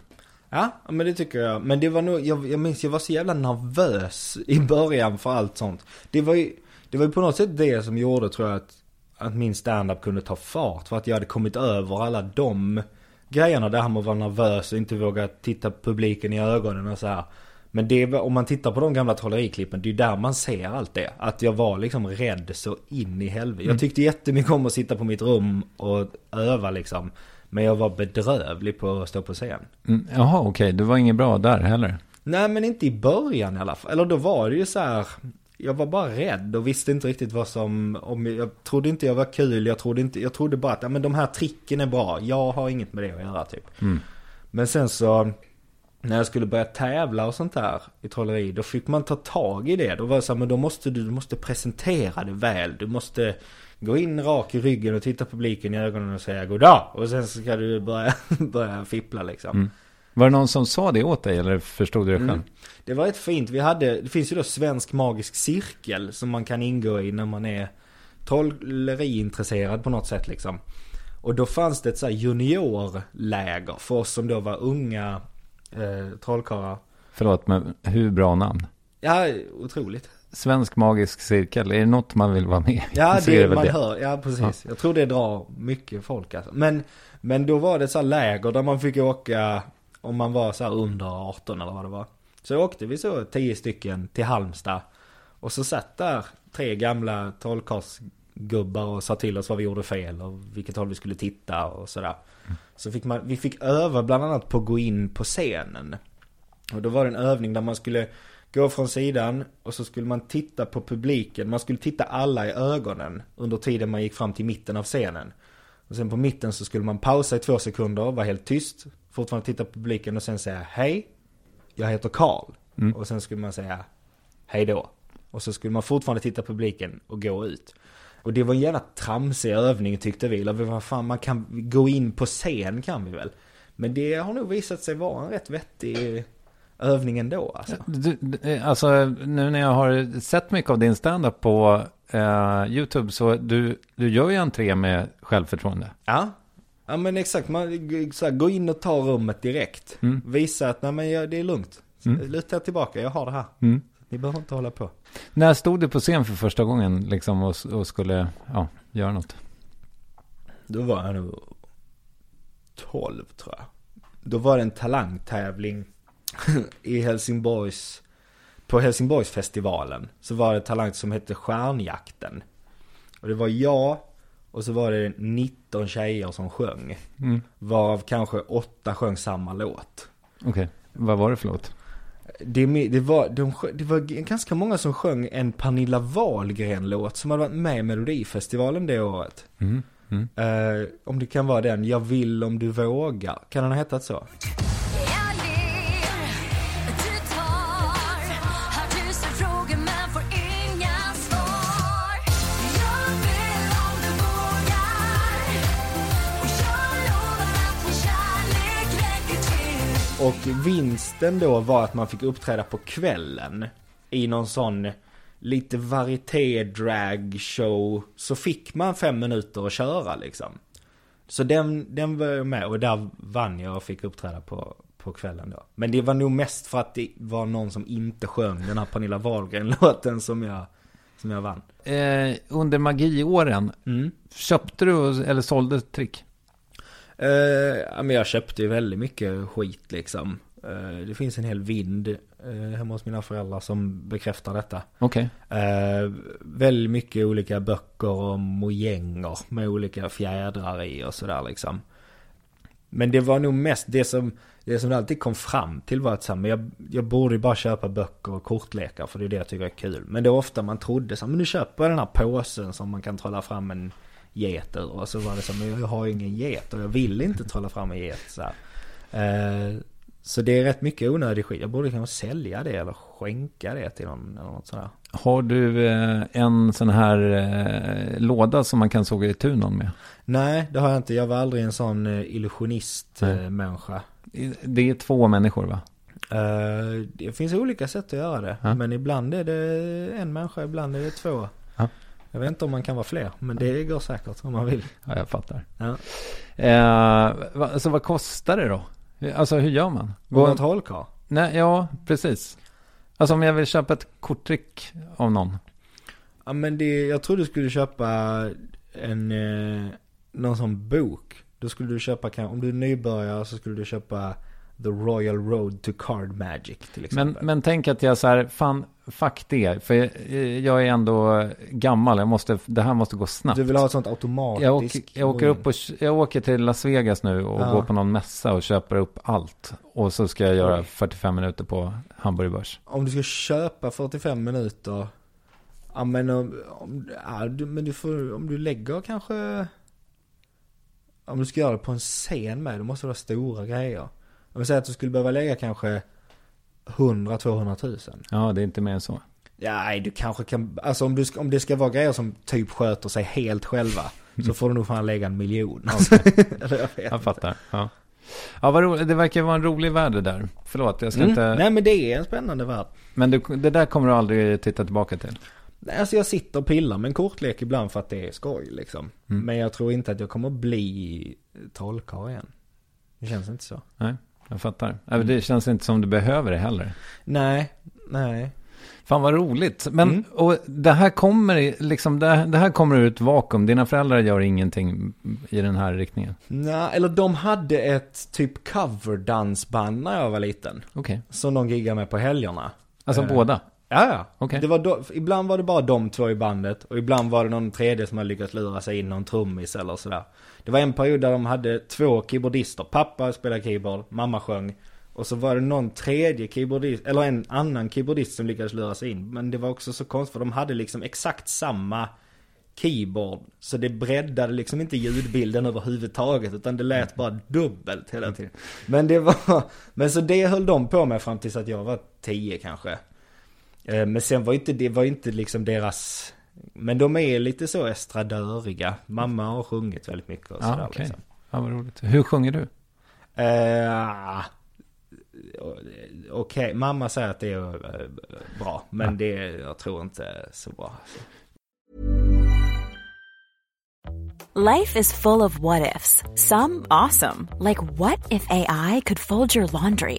Speaker 1: Ja, men det tycker jag. Men det var nog, jag, jag minns jag var så jävla nervös i början för allt sånt. Det var ju, det var ju på något sätt det som gjorde tror jag att, att min standup kunde ta fart. För att jag hade kommit över alla de grejerna. Det här med att vara nervös och inte våga titta publiken i ögonen och så här. Men det, var- om man tittar på de gamla trolleriklippen, det är ju där man ser allt det. Att jag var liksom rädd så in i helvete. Jag tyckte jättemycket om att sitta på mitt rum och öva liksom. Men jag var bedrövlig på att stå på scen.
Speaker 3: Mm, jaha, okej. Du var inget bra där heller.
Speaker 1: Nej men inte i början i alla fall. Eller då var det ju så här. Jag var bara rädd och visste inte riktigt vad som, om jag, jag trodde inte jag var kul, jag trodde inte, jag trodde bara att, ja men de här tricken är bra, jag har inget med det att göra typ. Men sen så, när jag skulle börja tävla och sånt där i trolleri, då fick man ta tag i det. Då var det så här, men då måste du, du måste presentera det väl, du måste gå in rak i ryggen och titta publiken i ögonen och säga goddag. Och sen ska du börja, börja fippla liksom.
Speaker 3: Var det någon som sa det åt dig eller förstod du det själv?
Speaker 1: Mm. Det var rätt fint. Vi hade, det finns ju då svensk magisk cirkel som man kan ingå i när man är trolleriintresserad på något sätt liksom. Och då fanns det ett så här juniorläger för oss som då var unga eh, trollkarlar.
Speaker 3: Förlåt, men hur bra namn?
Speaker 1: Ja, otroligt.
Speaker 3: Svensk magisk cirkel, är det något man vill vara med i?
Speaker 1: Ja, det,
Speaker 3: väl
Speaker 1: man hör. Ja, precis. Jag tror det drar mycket folk alltså. Men, men då var det så här läger där man fick åka, om man var så här under 18 eller vad det var. Så åkte vi så 10 stycken till Halmstad. Och så satt där tre gamla trollkarlsgubbar och sa till oss vad vi gjorde fel och vilket håll vi skulle titta och sådär. Så fick man, vi fick öva bland annat på att gå in på scenen. Och då var det en övning där man skulle gå från sidan och så skulle man titta på publiken. Man skulle titta alla i ögonen under tiden man gick fram till mitten av scenen. Och sen på mitten så skulle man pausa i två sekunder, vara helt tyst, fortfarande titta på publiken och sen säga hej, jag heter Karl. Och sen skulle man säga hej då. Och så skulle man fortfarande titta på publiken och gå ut. Och det var en jävla tramsig övning tyckte vi. Eller vad fan, man kan gå in på scen kan vi väl. Men det har nog visat sig vara en rätt vettig övning ändå alltså.
Speaker 3: Du, du, alltså, nu när jag har sett mycket av din standup på eh, YouTube så du, du gör ju entré med självförtroende.
Speaker 1: Ja. Ja men exakt, man, så här, gå in och ta rummet direkt. Visa att nej men jag, det är lugnt. Luta er tillbaka, jag har det här. Ni behöver inte hålla på.
Speaker 3: När stod du på scen för första gången liksom och, och skulle ja, göra något?
Speaker 1: Då var jag nog 12 tror jag. Då var det en talangtävling i Helsingborgs, på Helsingborgsfestivalen. Så var det en talang som hette Stjärnjakten. Och det var jag och så var det 19 tjejer som sjöng. Varav kanske åtta sjöng samma låt.
Speaker 3: Okej, vad var det för låt?
Speaker 1: Det, det, var, de, det var ganska många som sjöng en Pernilla Wahlgren-låt som hade varit med i Melodifestivalen det året. Eh, om det kan vara den, Jag vill om du vågar. Kan den ha hetat så?
Speaker 4: Och
Speaker 1: vinsten då var att man fick uppträda på kvällen. I någon sån lite varieté drag show. Så fick man fem minuter att köra liksom. Så den, den var jag med och där vann jag och fick uppträda på, på kvällen då. Men det var nog mest för att det var någon som inte sjöng den här Pernilla Wahlgren-låten som jag, som jag vann.
Speaker 3: Eh, under magiåren,
Speaker 1: Mm.
Speaker 3: köpte du eller sålde trick?
Speaker 1: Eh, men jag köpte ju väldigt mycket skit liksom. Eh, det finns en hel vind eh, hemma hos mina föräldrar som bekräftar detta.
Speaker 3: Okej.
Speaker 1: Eh, väldigt mycket olika böcker om mojänger med olika fjädrar i och sådär liksom. Men det var nog mest det som, det som alltid kom fram till var att så här, men jag, jag borde ju bara köpa böcker och kortlekar för det är det jag tycker är kul. Men det var ofta man trodde så här, men nu köper jag den här påsen som man kan trolla fram en get ur. Och så var det så men jag har ju ingen get och jag vill inte trolla fram en get. Så. Eh, så det är rätt mycket onödig skit. Jag borde kanske sälja det eller skänka det till någon eller något sådär.
Speaker 3: Har du eh, en sån här eh, låda som man kan såga i någon med?
Speaker 1: Nej, det har jag inte. Jag var aldrig en sån eh, illusionist
Speaker 3: Nej.
Speaker 1: eh, människa.
Speaker 3: Det är två människor va?
Speaker 1: Det finns olika sätt att göra det.
Speaker 3: Ja.
Speaker 1: Men ibland är det en människa, ibland är det två.
Speaker 3: Ja.
Speaker 1: Jag vet inte om man kan vara fler, men det går säkert om man vill.
Speaker 3: Ja, jag fattar.
Speaker 1: Ja.
Speaker 3: Eh, va, alltså vad kostar det då? Alltså hur gör man?
Speaker 1: Gå en trollkarl.
Speaker 3: Nej, ja, precis. Alltså om jag vill köpa ett korttrick av någon.
Speaker 1: Ja men det, jag tror du skulle köpa en, eh, någon sån bok. Då skulle du köpa, om du är nybörjare så skulle du köpa The Royal Road to Card Magic till
Speaker 3: Men,
Speaker 1: exempel.
Speaker 3: men tänk att jag så här, fan, fuck det. För jag, är ändå gammal, jag måste, det här måste gå snabbt.
Speaker 1: du vill ha ett sånt automatiskt
Speaker 3: jag åker, jag, åker upp och, jag åker till Las Vegas nu och
Speaker 1: Ja.
Speaker 3: går på någon mässa och köper upp allt. Och så ska jag göra
Speaker 1: Oj.
Speaker 3: 45 minuter på Hamburg Börs.
Speaker 1: Om du ska köpa 45 minuter. Ja men om, om, ja, du, men du får, om du lägger kanske. Om du ska göra det på en scen med, då måste det vara stora grejer. Om vi säger att du skulle behöva lägga kanske 100-200 tusen.
Speaker 3: Ja, det är inte mer än så.
Speaker 1: Nej, du kanske kan, alltså om, du, om det ska vara grejer som typ sköter sig helt själva. Så får du nog fan lägga en miljon. Eller jag
Speaker 3: Jag fattar. Ja, ja vad roligt. Det verkar vara en rolig värld det där. Förlåt, jag ska
Speaker 1: Mm.
Speaker 3: inte...
Speaker 1: Nej men det är en spännande värld.
Speaker 3: Men du, det där kommer du aldrig titta tillbaka till.
Speaker 1: Nej, alltså jag sitter och pillar med en kortlek ibland för att det är skoj liksom.
Speaker 3: Mm.
Speaker 1: Men jag tror inte att jag kommer bli trollkarl igen. Det känns inte så.
Speaker 3: Nej, jag fattar. Ja, men Det känns inte som du behöver det heller.
Speaker 1: Nej, nej.
Speaker 3: Fan vad roligt. Men
Speaker 1: Mm.
Speaker 3: och det här kommer liksom, det, här- det här kommer ur ett vakuum. Dina föräldrar gör ingenting i den här riktningen.
Speaker 1: Nej, eller de hade ett typ coverdansband när jag var liten.
Speaker 3: Okej.
Speaker 1: Som de giggade med på helgerna.
Speaker 3: Alltså
Speaker 1: Eh,
Speaker 3: båda?
Speaker 1: Ja, ja.
Speaker 3: Okej.
Speaker 1: Det var då, ibland var det bara de två i bandet och ibland var det någon tredje som hade lyckats lura sig in, någon trummis eller sådär. Det var en period där de hade två keyboardister. Pappa spelade keyboard, mamma sjöng. Och så var det någon tredje keyboardist, eller en annan keyboardist som lyckades lura sig in. Men det var också så konstigt för de hade liksom exakt samma keyboard. Så det breddade liksom inte ljudbilden överhuvudtaget utan det lät bara dubbelt hela tiden. Men det var, men så det höll de på med fram tills att jag var tio kanske. Eh, men sen var inte det var inte liksom deras men de är lite så estradöriga Mamma har sjungit väldigt mycket och
Speaker 3: Ja,
Speaker 1: sådär
Speaker 3: okej.
Speaker 1: liksom.
Speaker 3: Ja, vad roligt. Hur sjunger du?
Speaker 1: Eh, Okej, mamma säger att det är eh, bra Men det jag tror inte så bra
Speaker 5: Life is full of what ifs. Some awesome, like what if AI could fold your laundry?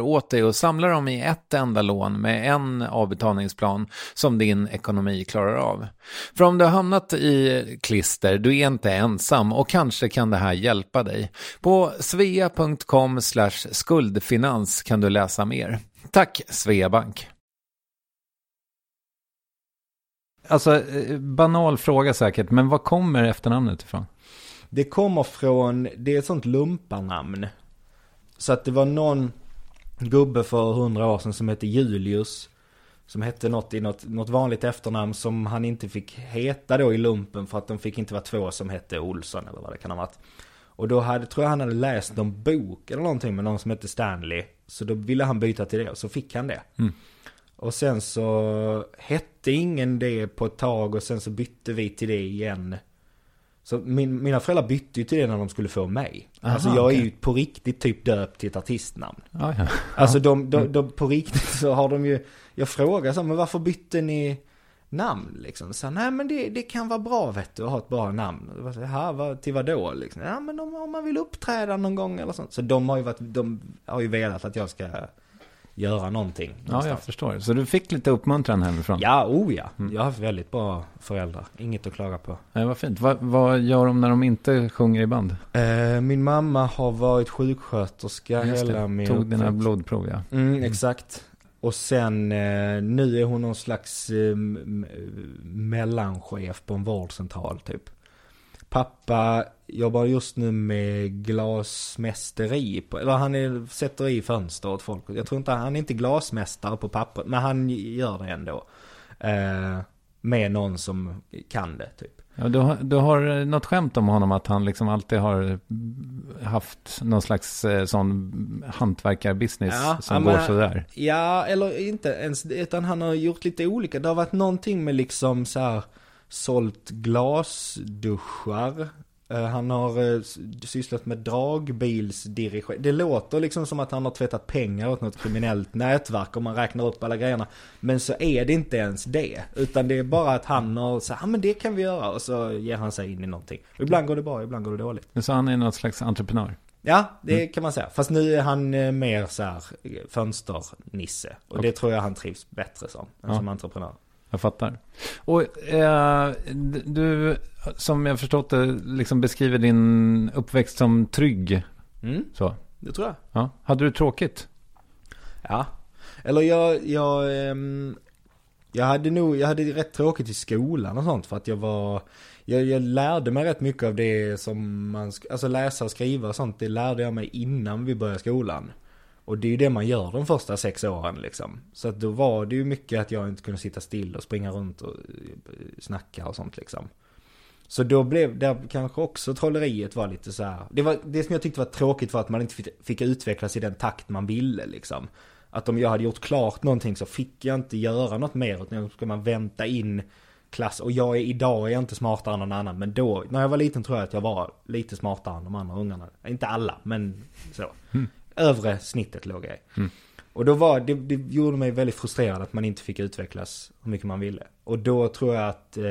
Speaker 3: åt dig och samlar dem i ett enda lån med en avbetalningsplan som din ekonomi klarar av. För om du har hamnat i klister, du är inte ensam och kanske kan det här hjälpa dig. På svea.com skuldfinans kan du läsa mer. Tack Sveabank! Alltså, eh, banal fråga säkert, men vad kommer efternamnet ifrån?
Speaker 1: Det kommer från, det är ett sånt lumparnamn. Så att det var någon gubbe för hundra år sedan som hette Julius. Som hette något i något, något vanligt efternamn som han inte fick heta då i lumpen för att de fick inte vara två som hette Olsson eller vad det kan ha varit. Och då hade, tror jag han hade läst någon bok eller någonting med någon som hette Stanley. Så då ville han byta till det och så fick han det.
Speaker 3: Mm.
Speaker 1: Och sen så hette ingen det på ett tag och sen så bytte vi till det igen. Så min, mina föräldrar bytte ju till det när de skulle få mig.
Speaker 3: Aha,
Speaker 1: alltså jag är
Speaker 3: okej.
Speaker 1: ju på riktigt typ döpt till ett artistnamn.
Speaker 3: Ja, ja.
Speaker 1: Alltså de, de, de, på riktigt så har de ju, jag frågar så här, men varför bytte ni namn liksom? Så här, nej men det, det kan vara bra vet du, att ha ett bra namn. Och så här, vad, till vad då liksom? Ja men om, om man vill uppträda någon gång eller sånt. Så de har ju varit, de har ju velat att jag ska göra någonting.
Speaker 3: ja, jag
Speaker 1: någonstans.
Speaker 3: förstår. Så du fick lite uppmuntran hemifrån?
Speaker 1: Ja, oh ja. Jag har haft väldigt bra föräldrar. Inget att klaga på.
Speaker 3: Ja, vad fint. Vad, vad gör de när de inte sjunger i band?
Speaker 1: Eh, min mamma har varit sjuksköterska
Speaker 3: Just det.
Speaker 1: hela min
Speaker 3: Tog dina
Speaker 1: uppväxt.
Speaker 3: blodprov, ja.
Speaker 1: Mm, exakt. Och sen eh, nu är hon någon slags eh, mellanchef på en vårdcentral typ. Pappa jobbar just nu med glasmästeri. På, eller han är, sätter i fönster åt folk. Jag tror inte, han är inte glasmästare på papper. Men han gör det ändå. Eh, med någon som kan det typ.
Speaker 3: ja du, har, du har eh, något skämt om honom att han liksom alltid har haft någon slags eh, sån hantverkarbusiness som
Speaker 1: ja,
Speaker 3: går
Speaker 1: men-
Speaker 3: sådär.
Speaker 1: Ja, eller inte ens utan han har gjort lite olika. Det har varit någonting med liksom så här sålt glasduschar. Eh, Han har eh, sysslat med dragbilsdirigering. Det låter liksom som att han har tvättat pengar åt något kriminellt nätverk om man räknar upp alla grejerna. Men så är det inte ens det. Utan det är bara att han har sagt, ja men det kan vi göra. Och så ger han sig in i någonting. Och ibland går det bra, ibland går det dåligt.
Speaker 3: Så han är något slags entreprenör.
Speaker 1: Ja, det kan man säga. Fast nu är han eh, mer så här fönsternisse. Och det tror jag han trivs bättre som. Än
Speaker 3: Ja.
Speaker 1: som entreprenör.
Speaker 3: Jag fattar. Och eh, du, som jag förstått det, liksom beskriver din uppväxt som trygg.
Speaker 1: Mm,
Speaker 3: Så.
Speaker 1: det tror jag.
Speaker 3: Ja. Hade du tråkigt?
Speaker 1: Ja. Eller jag, jag, ehm, jag hade nog, jag hade rätt tråkigt i skolan och sånt för att jag var, jag, jag lärde mig rätt mycket av det som man, alltså läsa och skriva och sånt, det lärde jag mig innan vi började skolan. Och det är ju det man gör de första sex åren liksom. Så att då var det ju mycket att jag inte kunde sitta still och springa runt och eh, snacka och sånt liksom. Så då blev det kanske också trolleriet var lite så här. Det, var, det som jag tyckte var tråkigt var att man inte fick, fick utvecklas i den takt man ville liksom. Att om jag hade gjort klart någonting så fick jag inte göra något mer. Utan då ska man vänta in klass. Och jag är idag är jag inte smartare än någon annan. Men då, när jag var liten tror jag att jag var lite smartare än de andra ungarna. Inte alla, men så. Mm övre snittet låg jag i. Och då var, det, det gjorde mig väldigt frustrerad att man inte fick utvecklas hur mycket man ville. Och då tror jag att eh,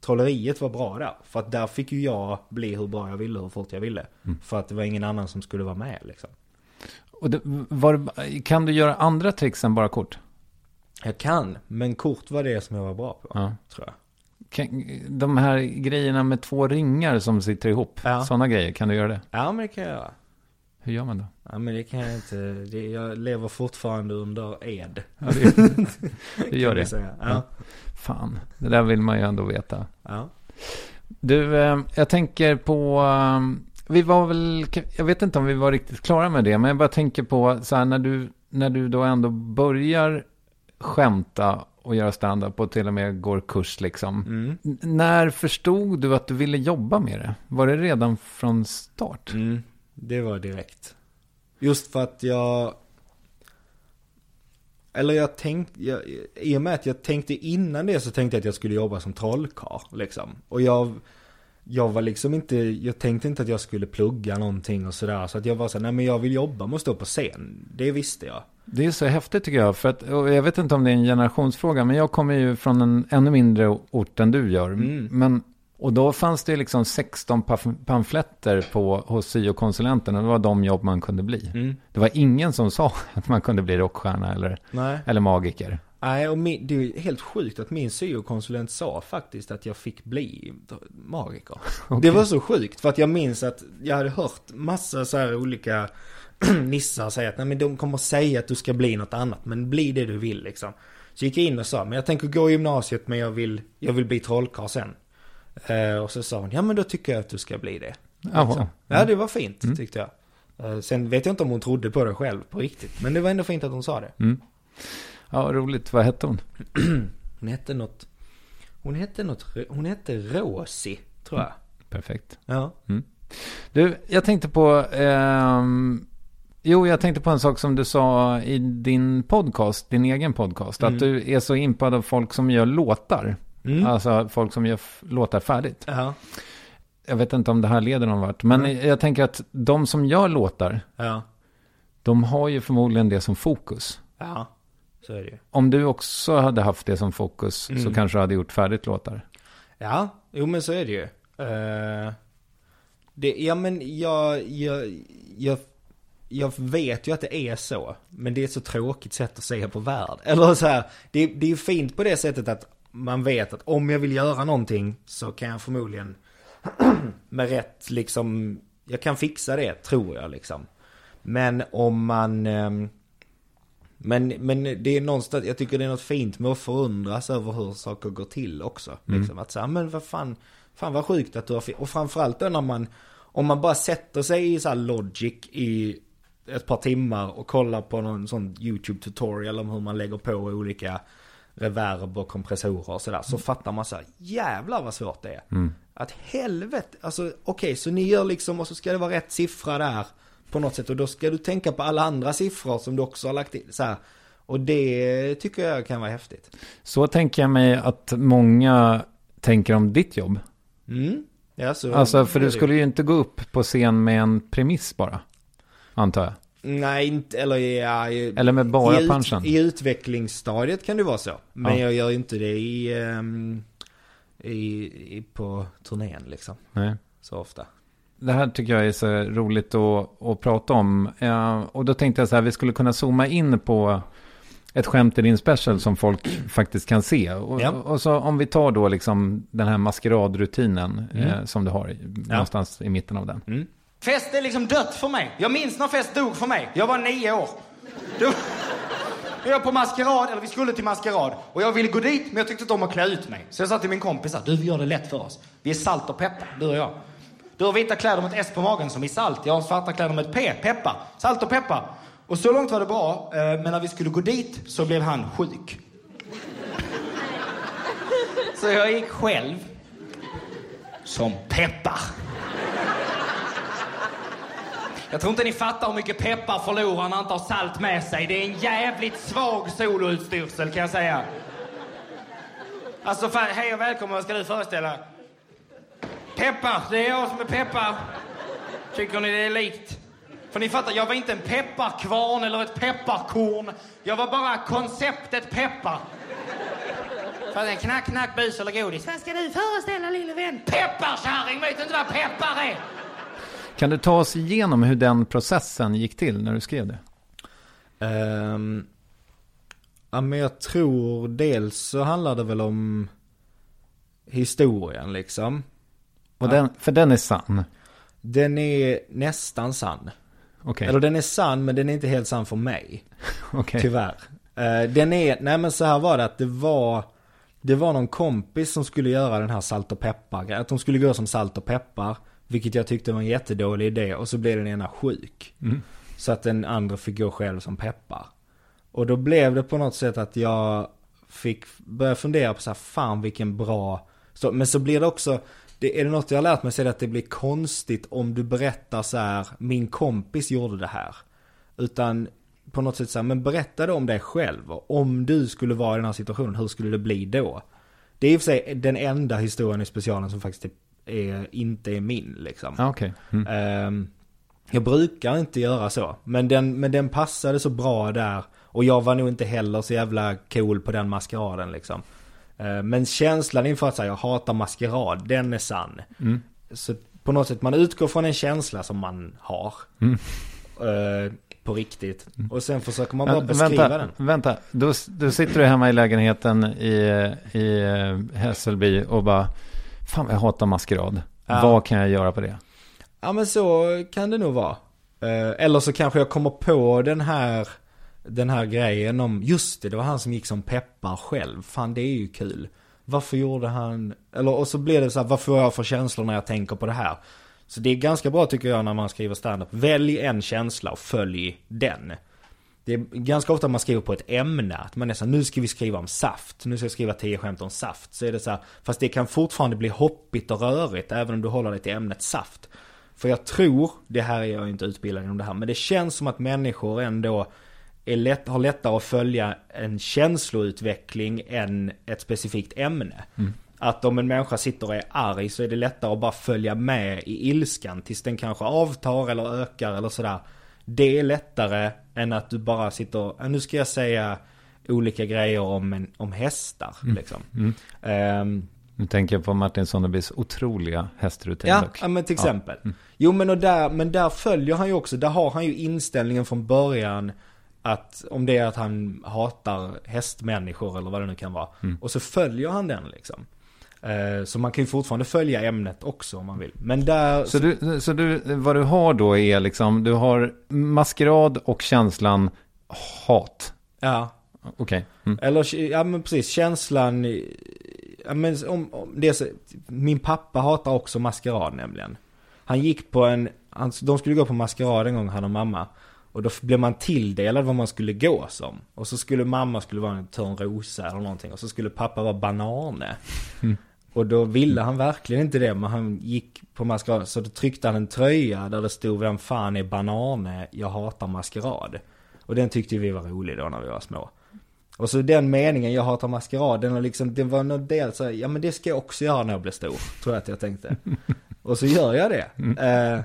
Speaker 1: trolleriet var bra där. För att där fick ju jag bli hur bra jag ville, hur fort jag ville. För att det var ingen annan som skulle vara med liksom.
Speaker 3: Och det, var, kan du göra andra tricks än bara kort?
Speaker 1: Jag kan, men kort var det som jag var bra på.
Speaker 3: Ja.
Speaker 1: Tror jag.
Speaker 3: Kan, de här grejerna med två ringar som sitter ihop,
Speaker 1: Ja.
Speaker 3: sådana grejer, kan du göra det?
Speaker 1: Ja, men det kan jag göra.
Speaker 3: Hur gör man då?
Speaker 1: Ja, men det kan jag inte. Det, jag lever fortfarande under ed.
Speaker 3: Ja, det, det gör det.
Speaker 1: säga. Ja.
Speaker 3: Fan, det där vill man ju ändå veta.
Speaker 1: Ja.
Speaker 3: Du, eh, jag tänker på... eh, vi var väl... Jag vet inte om vi var riktigt klara med det, men jag bara tänker på så här när du, när du då ändå börjar skämta och göra stand-up och till och med går kurs liksom.
Speaker 1: Mm.
Speaker 3: När förstod du att du ville jobba med det? Var det redan från start?
Speaker 1: Mm, det var direkt. Just för att jag... Eller jag tänkte, jag, i och med att jag tänkte innan det så tänkte jag att jag skulle jobba som trollkarl liksom. Och jag, jag var liksom inte, jag tänkte inte att jag skulle plugga någonting och sådär. Så att jag var så här, nej men jag vill jobba med att stå på scen. Det visste jag.
Speaker 3: Det är så häftigt tycker jag. För att, jag vet inte om det är en generationsfråga, men jag kommer ju från en ännu mindre ort än du gör.
Speaker 1: Mm.
Speaker 3: Men, och då fanns det liksom 16 paf- pamfletter på, hos syokonsulenten och det var de jobb man kunde bli.
Speaker 1: Mm.
Speaker 3: Det var ingen som sa att man kunde bli rockstjärna eller,
Speaker 1: Nej.
Speaker 3: eller magiker.
Speaker 1: Nej, och min, det är helt sjukt att min syokonsulent sa faktiskt att jag fick bli magiker. Det var så sjukt, för att jag minns att jag hade hört massa så här olika nissar säga att nej men de kommer säga att du ska bli något annat, men bli det du vill liksom. Så gick jag in och sa, men jag tänker gå i gymnasiet men jag vill, jag vill bli trollkarl sen. Eh, och så sa hon, ja men då tycker jag att du ska bli det. Liksom. Ja, det var fint tyckte jag. Eh, sen vet jag inte om hon trodde på det själv på riktigt, men det var ändå fint att hon sa det.
Speaker 3: Mm. Ja, roligt. Vad hette hon?
Speaker 1: Hon hette något... Hon hette något... Hon hette Rosie, tror jag.
Speaker 3: Perfekt.
Speaker 1: Ja.
Speaker 3: Du, jag tänkte på... ehm, jo, jag tänkte på en sak som du sa i din podcast, din egen podcast. Att du är så impad av folk som gör låtar.
Speaker 1: Mm.
Speaker 3: Alltså folk som gör låtar färdigt.
Speaker 1: Ja.
Speaker 3: Jag vet inte om det här leder någon vart. Men jag tänker att de som gör låtar,
Speaker 1: Ja.
Speaker 3: de har ju förmodligen det som fokus.
Speaker 1: Ja. Så är det ju.
Speaker 3: Om du också hade haft det som fokus så
Speaker 1: Mm.
Speaker 3: kanske du hade gjort färdigt låtar.
Speaker 1: Ja, jo men så är det ju. Eh, det, ja men jag, jag, jag, jag vet ju att det är så. Men det är ett så tråkigt sätt att se på värld. Eller så här, det, det är ju fint på det sättet att man vet att om jag vill göra någonting så kan jag förmodligen med rätt liksom, jag kan fixa det tror jag liksom. Men om man, ehm, men, men det är någonstans, jag tycker det är något fint med att förundras över hur saker går till också. Liksom att säga, men vad fan, fan vad sjukt att du har fi-" Och framförallt då när man, om man bara sätter sig i så här logic i ett par timmar och kollar på någon sån YouTube tutorial om hur man lägger på olika reverb och kompressorer och sådär. Så fattar man så här, jävlar vad svårt det är. Att helvete, alltså okej så ni gör liksom, och så ska det vara rätt siffra där på något sätt. Och då ska du tänka på alla andra siffror som du också har lagt in. Så här. Och det tycker jag kan vara häftigt.
Speaker 3: Så tänker jag mig att många tänker om ditt jobb.
Speaker 1: Mm. Ja, så
Speaker 3: Alltså, för du skulle ju inte gå upp på scen med en premiss bara. Antar jag.
Speaker 1: Nej, inte, eller ja, i-
Speaker 3: Eller med bara
Speaker 1: i,
Speaker 3: punchen.
Speaker 1: I utvecklingsstadiet kan det vara så. Men
Speaker 3: Ja.
Speaker 1: jag gör ju inte det i, ehm, i, i, på turnén liksom.
Speaker 3: Nej.
Speaker 1: Så ofta.
Speaker 3: Det här tycker jag är så roligt att, att prata om. Eh, och då tänkte jag så här, vi skulle kunna zooma in på ett skämt i din special som folk faktiskt kan se. Och,
Speaker 1: Ja.
Speaker 3: och så om vi tar då liksom den här maskeradrutinen
Speaker 1: Mm.
Speaker 3: eh, som du har i- någonstans i mitten av den.
Speaker 2: Fest är liksom dött för mig. Jag minns när fest dog för mig. Jag var nio år. Då vi var på maskerad, eller vi skulle till maskerad. Och jag ville gå dit, men jag tyckte inte om att klä ut mig. Så jag sa till min kompis att du, vi gör det lätt för oss. Vi är salt och peppar, du och jag. Du har vita kläder med ett S på magen som i salt. Jag har svarta kläder med ett P, peppar. Salt och peppar. Och så långt var det bra, eh, men när vi skulle gå dit så blev han sjuk. Så jag gick själv. Som peppar. Jag tror inte ni fattar hur mycket peppar förlorar när han inte har salt med sig. Det är en jävligt svag soloutstyrsel kan jag säga. Alltså, fan, hej och välkommen. Vad ska du föreställa? Peppar. Det är jag som är peppar. Tycker ni det är likt? För ni fattar, jag var inte en pepparkvarn eller ett pepparkorn. Jag var bara konceptet peppar. För en knack, knack, bus eller godis. Vad ska du föreställa lille vän? Pepparkärring! Vet du inte vad peppar är?
Speaker 3: Kan du ta oss igenom hur den processen gick till när du skrev det?
Speaker 1: Ehm, ja men jag tror dels så handlar det väl om historien liksom.
Speaker 3: Och den, för den är sann.
Speaker 1: Den är nästan sann.
Speaker 3: Okej.
Speaker 1: Eller den är sann men den är inte helt sann för mig.
Speaker 3: Okej.
Speaker 1: Tyvärr. Eh, den är, nej men så här var det att det var, det var någon kompis som skulle göra den här salt och peppar Att de skulle gå som salt och peppar. Vilket jag tyckte var en jättedålig idé och så blev den ena sjuk.
Speaker 3: Mm.
Speaker 1: Så att den andra fick gå själv som peppar. Och då blev det på något sätt att jag fick börja fundera på så här, fan vilken bra... Så, men så blir det också, det, är det något jag har lärt mig så är det att det blir konstigt om du berättar så här, min kompis gjorde det här. Utan på något sätt så här, men berätta då om dig själv. Om du skulle vara i den här situationen, hur skulle det bli då? Det är i och för sig den enda historien i specialen som faktiskt är, är, inte är min liksom.
Speaker 3: Ja, okej. Mm.
Speaker 1: Ehm, jag brukar inte göra så. Men den, men den passade så bra där. Och jag var nog inte heller så jävla cool på den maskeraden liksom. Ehm, men känslan inför att säga jag hatar maskerad, den är sann.
Speaker 3: Mm.
Speaker 1: Så på något sätt, man utgår från en känsla som man har.
Speaker 3: Mm.
Speaker 1: Eh, på riktigt. Och sen försöker man bara
Speaker 3: Men
Speaker 1: beskriva
Speaker 3: vänta,
Speaker 1: den.
Speaker 3: vänta. Då, då sitter du hemma i lägenheten i, i Hässelby och bara, fan jag hatar maskerad.
Speaker 1: Ja.
Speaker 3: Vad kan jag göra på det?
Speaker 1: Ja men så kan det nog vara. Eh, eller så kanske jag kommer på den här, den här grejen om, just det, det var han som gick som peppar själv. Fan det är ju kul. Varför gjorde han, eller och så blir det så här, vad får jag för känslor när jag tänker på det här? Så det är ganska bra tycker jag när man skriver standup. Välj en känsla och följ den. Det är ganska ofta man skriver på ett ämne. Att man är så här, nu ska vi skriva om saft. Nu ska jag skriva tio skämt om saft. Så är det så här, fast det kan fortfarande bli hoppigt och rörigt även om du håller dig till ämnet saft. För jag tror, det här är jag inte utbildad inom det här, men det känns som att människor ändå är lätt, har lättare att följa en känsloutveckling än ett specifikt ämne. Att om en människa sitter och är arg så är det lättare att bara följa med i ilskan tills den kanske avtar eller ökar eller sådär. Det är lättare än att du bara sitter, "Ja, nu ska jag säga olika grejer om, en, om hästar liksom. Ehm,
Speaker 3: Nu tänker jag på Martin Sonnebys otroliga hästrutin
Speaker 1: Ja,
Speaker 3: dock.
Speaker 1: men till
Speaker 3: Ja. Mm.
Speaker 1: exempel. Jo men och där, men där följer han ju också, där har han ju inställningen från början att om det är att han hatar hästmänniskor eller vad det nu kan vara.
Speaker 3: Mm.
Speaker 1: Och så följer han den liksom. Eh, Så man kan ju fortfarande följa ämnet också om man vill. Men där...
Speaker 3: Så, du, så du, vad du har då är liksom, du har maskerad och känslan hat.
Speaker 1: Ja.
Speaker 3: Okej. Mm.
Speaker 1: Eller, ja men precis, känslan... Ja, men om, om det så, min pappa hatar också maskerad nämligen. Han gick på en, han, de skulle gå på maskerad en gång han och mamma. Och då blev man tilldelad vad man skulle gå som. Och så skulle mamma skulle vara en törnrosa eller någonting. Och så skulle pappa vara banane. Och då ville han verkligen inte det. Men han gick på maskerad. Så då tryckte han en tröja där det stod Vem fan är banane? Jag hatar maskerad. Och den tyckte vi var rolig då när vi var små. Och så den meningen, jag hatar maskerad, den, har liksom, den var nog dels så här, ja men det ska jag också göra när jag blir stor. Tror jag att jag tänkte. Och så gör jag det. Eh,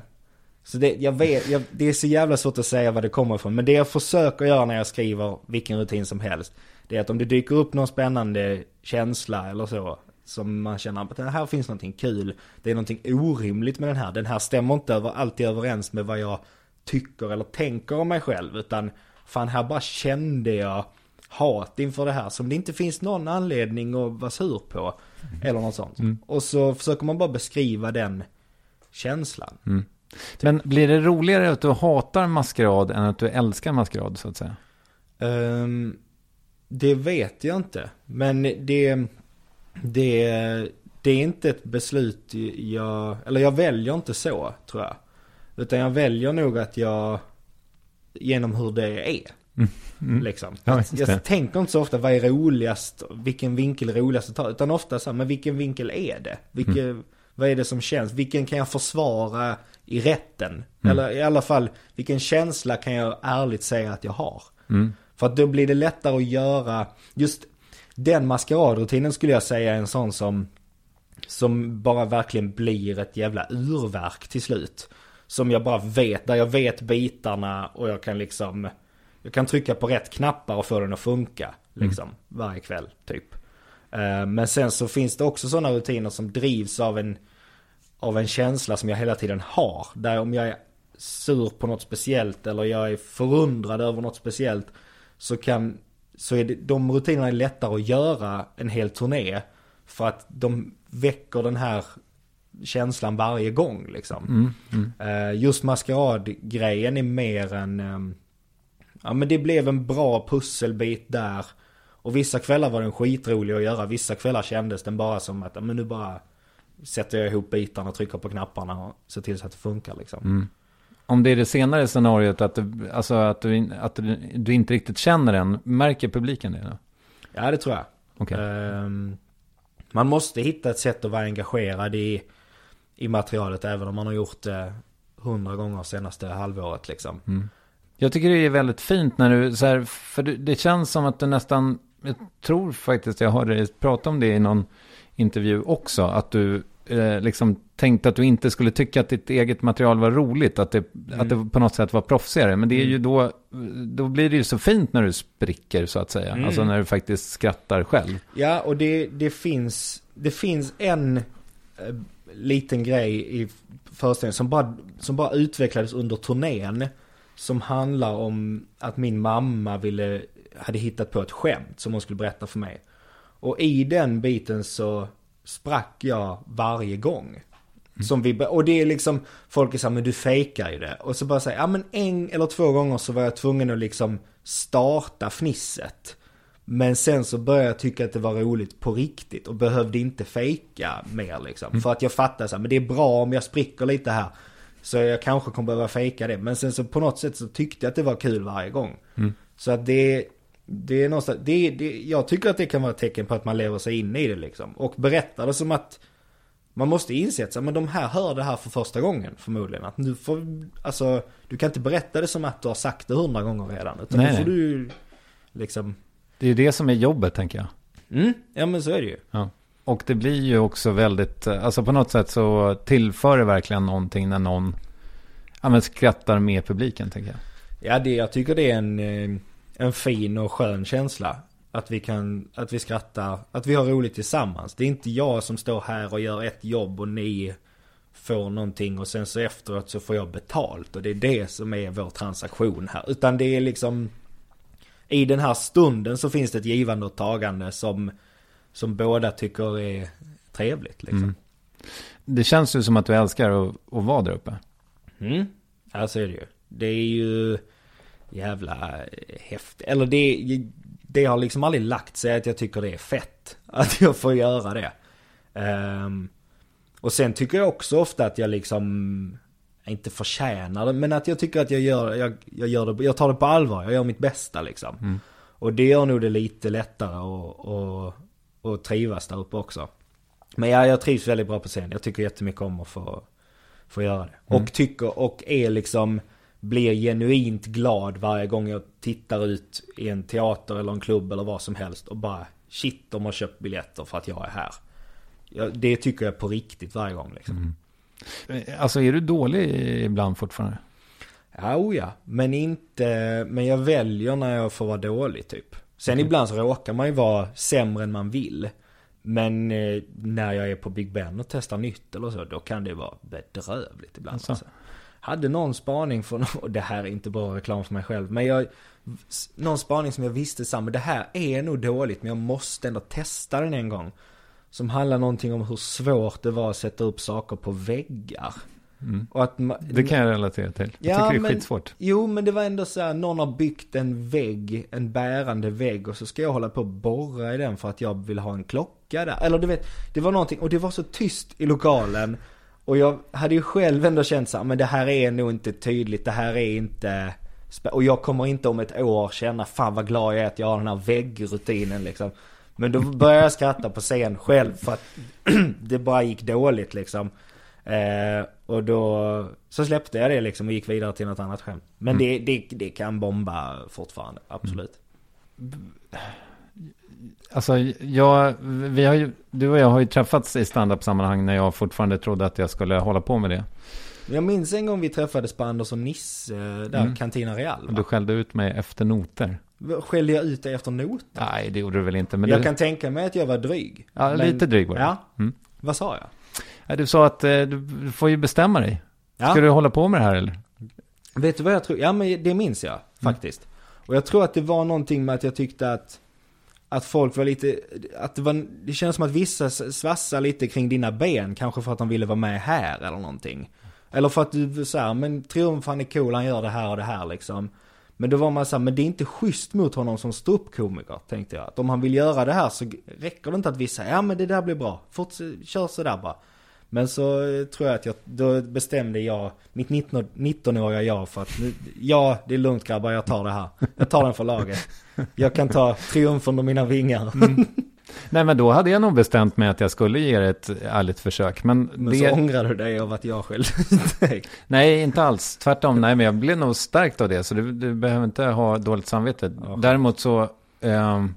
Speaker 1: så det, jag vet, jag, det är så jävla svårt att säga vad det kommer ifrån. Men det jag försöker göra när jag skriver vilken rutin som helst. Det är att om det dyker upp någon spännande känsla eller så. Som man känner att här finns någonting kul. Det är någonting orimligt med den här. Den här stämmer inte över, alltid överens med vad jag tycker eller tänker om mig själv. Utan fan här bara kände jag hat inför det här som det inte finns någon anledning att vara sur på. Eller något sånt. Och så försöker man bara beskriva den känslan.
Speaker 3: Men blir det roligare att du hatar maskerad än att du älskar maskerad så att säga?
Speaker 1: Ehm, det vet jag inte. Men det, det, det är inte ett beslut jag, eller jag väljer inte så tror jag. Utan jag väljer nog att jag, genom hur det är. Liksom.
Speaker 3: Mm. Ja,
Speaker 1: Att
Speaker 3: just det.
Speaker 1: jag tänker inte så ofta vad är roligast, vilken vinkel är roligast att ta. Utan ofta så här, men vilken vinkel är det? Vilken,
Speaker 3: Mm.
Speaker 1: Vad är det som känns? Vilken kan jag försvara i rätten?
Speaker 3: Mm.
Speaker 1: Eller i alla fall, vilken känsla kan jag ärligt säga att jag har?
Speaker 3: Mm.
Speaker 1: För att då blir det lättare att göra, just den maskeradrutinen skulle jag säga är en sån som, som bara verkligen blir ett jävla urverk till slut. Som jag bara vet, där jag vet bitarna och jag kan liksom Jag kan trycka på rätt knappar och få den att funka. Liksom, varje kväll typ. Eh, Men sen så finns det också sådana rutiner som drivs av en Av en känsla som jag hela tiden har. Där om jag är sur på något speciellt eller jag är förundrad över något speciellt. Så kan Så är det, de rutinerna är lättare att göra en hel turné. För att de väcker den här känslan varje gång liksom. Eh, Just maskeradgrejen är mer en... ehm, Ja men det blev en bra pusselbit där. Och vissa kvällar var den skitrolig att göra. Vissa kvällar kändes den bara som att men nu bara sätter jag ihop bitarna, trycker på knapparna och ser till så att det funkar liksom.
Speaker 3: Om det är det senare scenariot, att, du, alltså att, du, att du, inte riktigt känner den, märker publiken det då?
Speaker 1: Ja det tror jag.
Speaker 3: Okej.
Speaker 1: Ehm, man måste hitta ett sätt att vara engagerad i, i materialet även om man har gjort det hundra gånger senaste halvåret liksom.
Speaker 3: Jag tycker det är väldigt fint när du, så här, för det känns som att du nästan, jag tror faktiskt jag hörde dig prata om det i någon intervju också, att du eh, liksom tänkte att du inte skulle tycka att ditt eget material var roligt, att det, att det på något sätt var proffsigare. Men det är ju då, då blir det ju så fint när du spricker så att säga, alltså när du faktiskt skrattar själv.
Speaker 1: Ja och det, det finns, det finns en eh, liten grej i föreställningen som bara, som bara utvecklades under turnén. Som handlar om att min mamma ville, hade hittat på ett skämt som hon skulle berätta för mig. Och i den biten så sprack jag varje gång. Som vi, och det är liksom, folk är såhär, men du fejkar ju det. Och så bara säga, ja men en eller två gånger så var jag tvungen att liksom starta fnisset. Men sen så började jag tycka att det var roligt på riktigt och behövde inte fejka mer liksom. För att jag fattade så här, men det är bra om jag spricker lite här. Så jag kanske kommer behöva fejka det. Men sen så på något sätt så tyckte jag att det var kul varje gång. Så att det, det är någonstans, det, det, jag tycker att det kan vara ett tecken på att man lever sig in i det liksom. Och berättar det som att man måste inse att men de här hör det här för första gången förmodligen. Att du får, alltså, du kan inte berätta det som att du har sagt det hundra gånger redan. Utan
Speaker 3: Nej,
Speaker 1: då får du liksom,
Speaker 3: Det är ju det som är jobbet tänker jag.
Speaker 1: mm, ja men så är det ju.
Speaker 3: Ja. Och det blir ju också väldigt, alltså på något sätt så tillför det verkligen någonting när någon ja, men skrattar med publiken tänker jag.
Speaker 1: Ja, det, jag tycker det är en, eh, en fin och skön känsla. Att vi kan, att vi skrattar, att vi har roligt tillsammans. Det är inte jag som står här och gör ett jobb och ni får någonting och sen så efteråt så får jag betalt. Och det är det som är vår transaktion här. Utan det är liksom, i den här stunden så finns det ett givande och tagande som, som båda tycker är trevligt liksom.
Speaker 3: Det känns ju som att du älskar att, att vara där uppe.
Speaker 1: Mm. Så är det ju. Det är ju jävla häftigt. Eller det, det har liksom aldrig lagt sig att jag tycker det är fett. Att jag får göra det. Ehm, och sen tycker jag också ofta att jag liksom inte förtjänar det, men att jag tycker att jag gör, jag, jag gör det, jag tar det på allvar, jag gör mitt bästa liksom. Och det gör nog det lite lättare att, trivas där uppe också. Men ja, jag trivs väldigt bra på scen. Jag tycker jättemycket om att få, få göra det. Och tycker, och är liksom, blir genuint glad varje gång jag tittar ut i en teater eller en klubb eller vad som helst och bara shit, de har köpt biljetter för att jag är här. Det tycker jag på riktigt varje gång liksom.
Speaker 3: Eh, Alltså är du dålig ibland fortfarande?
Speaker 1: Ja, oh ja, men inte, men jag väljer när jag får vara dålig typ. Sen ibland så råkar man ju vara sämre än man vill. Men eh, när jag är på Big Ben och testar nytt eller så, då kan det vara bedrövligt ibland.
Speaker 3: Alltså.
Speaker 1: Alltså. Hade någon spaning från, och det här är inte bara reklam för mig själv, men jag, någon spaning som jag visste samma, det här är nog dåligt men jag måste ändå testa den en gång. Som handlar någonting om hur svårt det var att sätta upp saker på väggar. Och att ma-
Speaker 3: Det kan jag relatera till. Jag tycker det är
Speaker 1: men,
Speaker 3: skitsvårt.
Speaker 1: Jo, men det var ändå så här, någon har byggt en vägg, en bärande vägg och så ska jag hålla på och borra i den för att jag vill ha en klocka där. Eller du vet, det var någonting, och det var så tyst i lokalen. Och jag hade ju själv ändå känt så här, men det här är nog inte tydligt, det här är inte... Och jag kommer inte om ett år känna, fan vad glad jag är att jag har den här väggrutinen liksom. Men då började jag skratta på scen själv för att det bara gick dåligt liksom. Eh, och då så släppte jag det liksom och gick vidare till något annat skämt. Men det, det, det kan bomba fortfarande, absolut.
Speaker 3: Alltså, jag, vi har ju, du och jag har ju träffats i standup-sammanhang när jag fortfarande trodde att jag skulle hålla på med det.
Speaker 1: Jag minns en gång vi träffades på Anders och Nisse, där
Speaker 3: Mm.
Speaker 1: Cantina Real.
Speaker 3: Du
Speaker 1: Va?
Speaker 3: skällde ut mig efter noter.
Speaker 1: Skällde jag ut dig efter not?
Speaker 3: Nej, det gjorde du väl inte. Men
Speaker 1: jag
Speaker 3: du,
Speaker 1: kan tänka mig att jag var dryg.
Speaker 3: ja,
Speaker 1: Men-
Speaker 3: lite dryg var du.
Speaker 1: Ja,
Speaker 3: Mm.
Speaker 1: vad sa jag?
Speaker 3: Ja, Du sa att eh, du du får ju bestämma dig.
Speaker 1: Ja.
Speaker 3: Ska du hålla på med det här eller?
Speaker 1: Vet du vad jag tror? Ja men det minns jag faktiskt. Och jag tror att det var någonting med att jag tyckte att att folk var lite, att det var, det känns som att vissa svassar lite kring dina ben, kanske för att de ville vara med här eller någonting. Eller för att du så här, men Triumf han är cool, han gör det här och det här liksom. Men då var man såhär, men det är inte schysst mot honom som ståuppkomiker, tänkte jag. Att om han vill göra det här så räcker det inte att vissa, ja men det där blir bra, Forts kör sådär bara. Men så eh, tror jag att jag, då bestämde jag, mitt 19 19-åriga jag för att ja det är lugnt grabbar, jag tar det här. Jag tar den för laget. Jag kan ta triumf under mina vingar.
Speaker 3: Nej, men då hade jag nog bestämt mig att jag skulle ge det ett ärligt försök. Men,
Speaker 1: Men
Speaker 3: det...
Speaker 1: så ångrar du dig av att jag skällde ut.
Speaker 3: Nej, inte alls. Tvärtom. Nej, men jag blev nog stärkt av det. Så du, du behöver inte ha dåligt samvete. Däremot så ehm,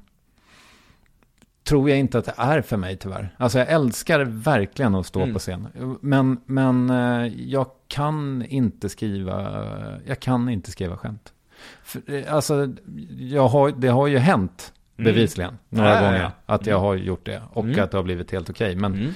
Speaker 3: tror jag inte att det är för mig tyvärr. Alltså jag älskar verkligen att stå
Speaker 1: Mm.
Speaker 3: på scen. Men, men eh, jag kan inte skriva, jag kan inte skriva skämt. För, eh, alltså, jag har, det har ju hänt
Speaker 1: Mm.
Speaker 3: bevisligen några
Speaker 1: Ja, ja,
Speaker 3: gånger att jag har gjort det. Och
Speaker 1: Mm.
Speaker 3: att det har blivit helt okej. Men
Speaker 1: Mm.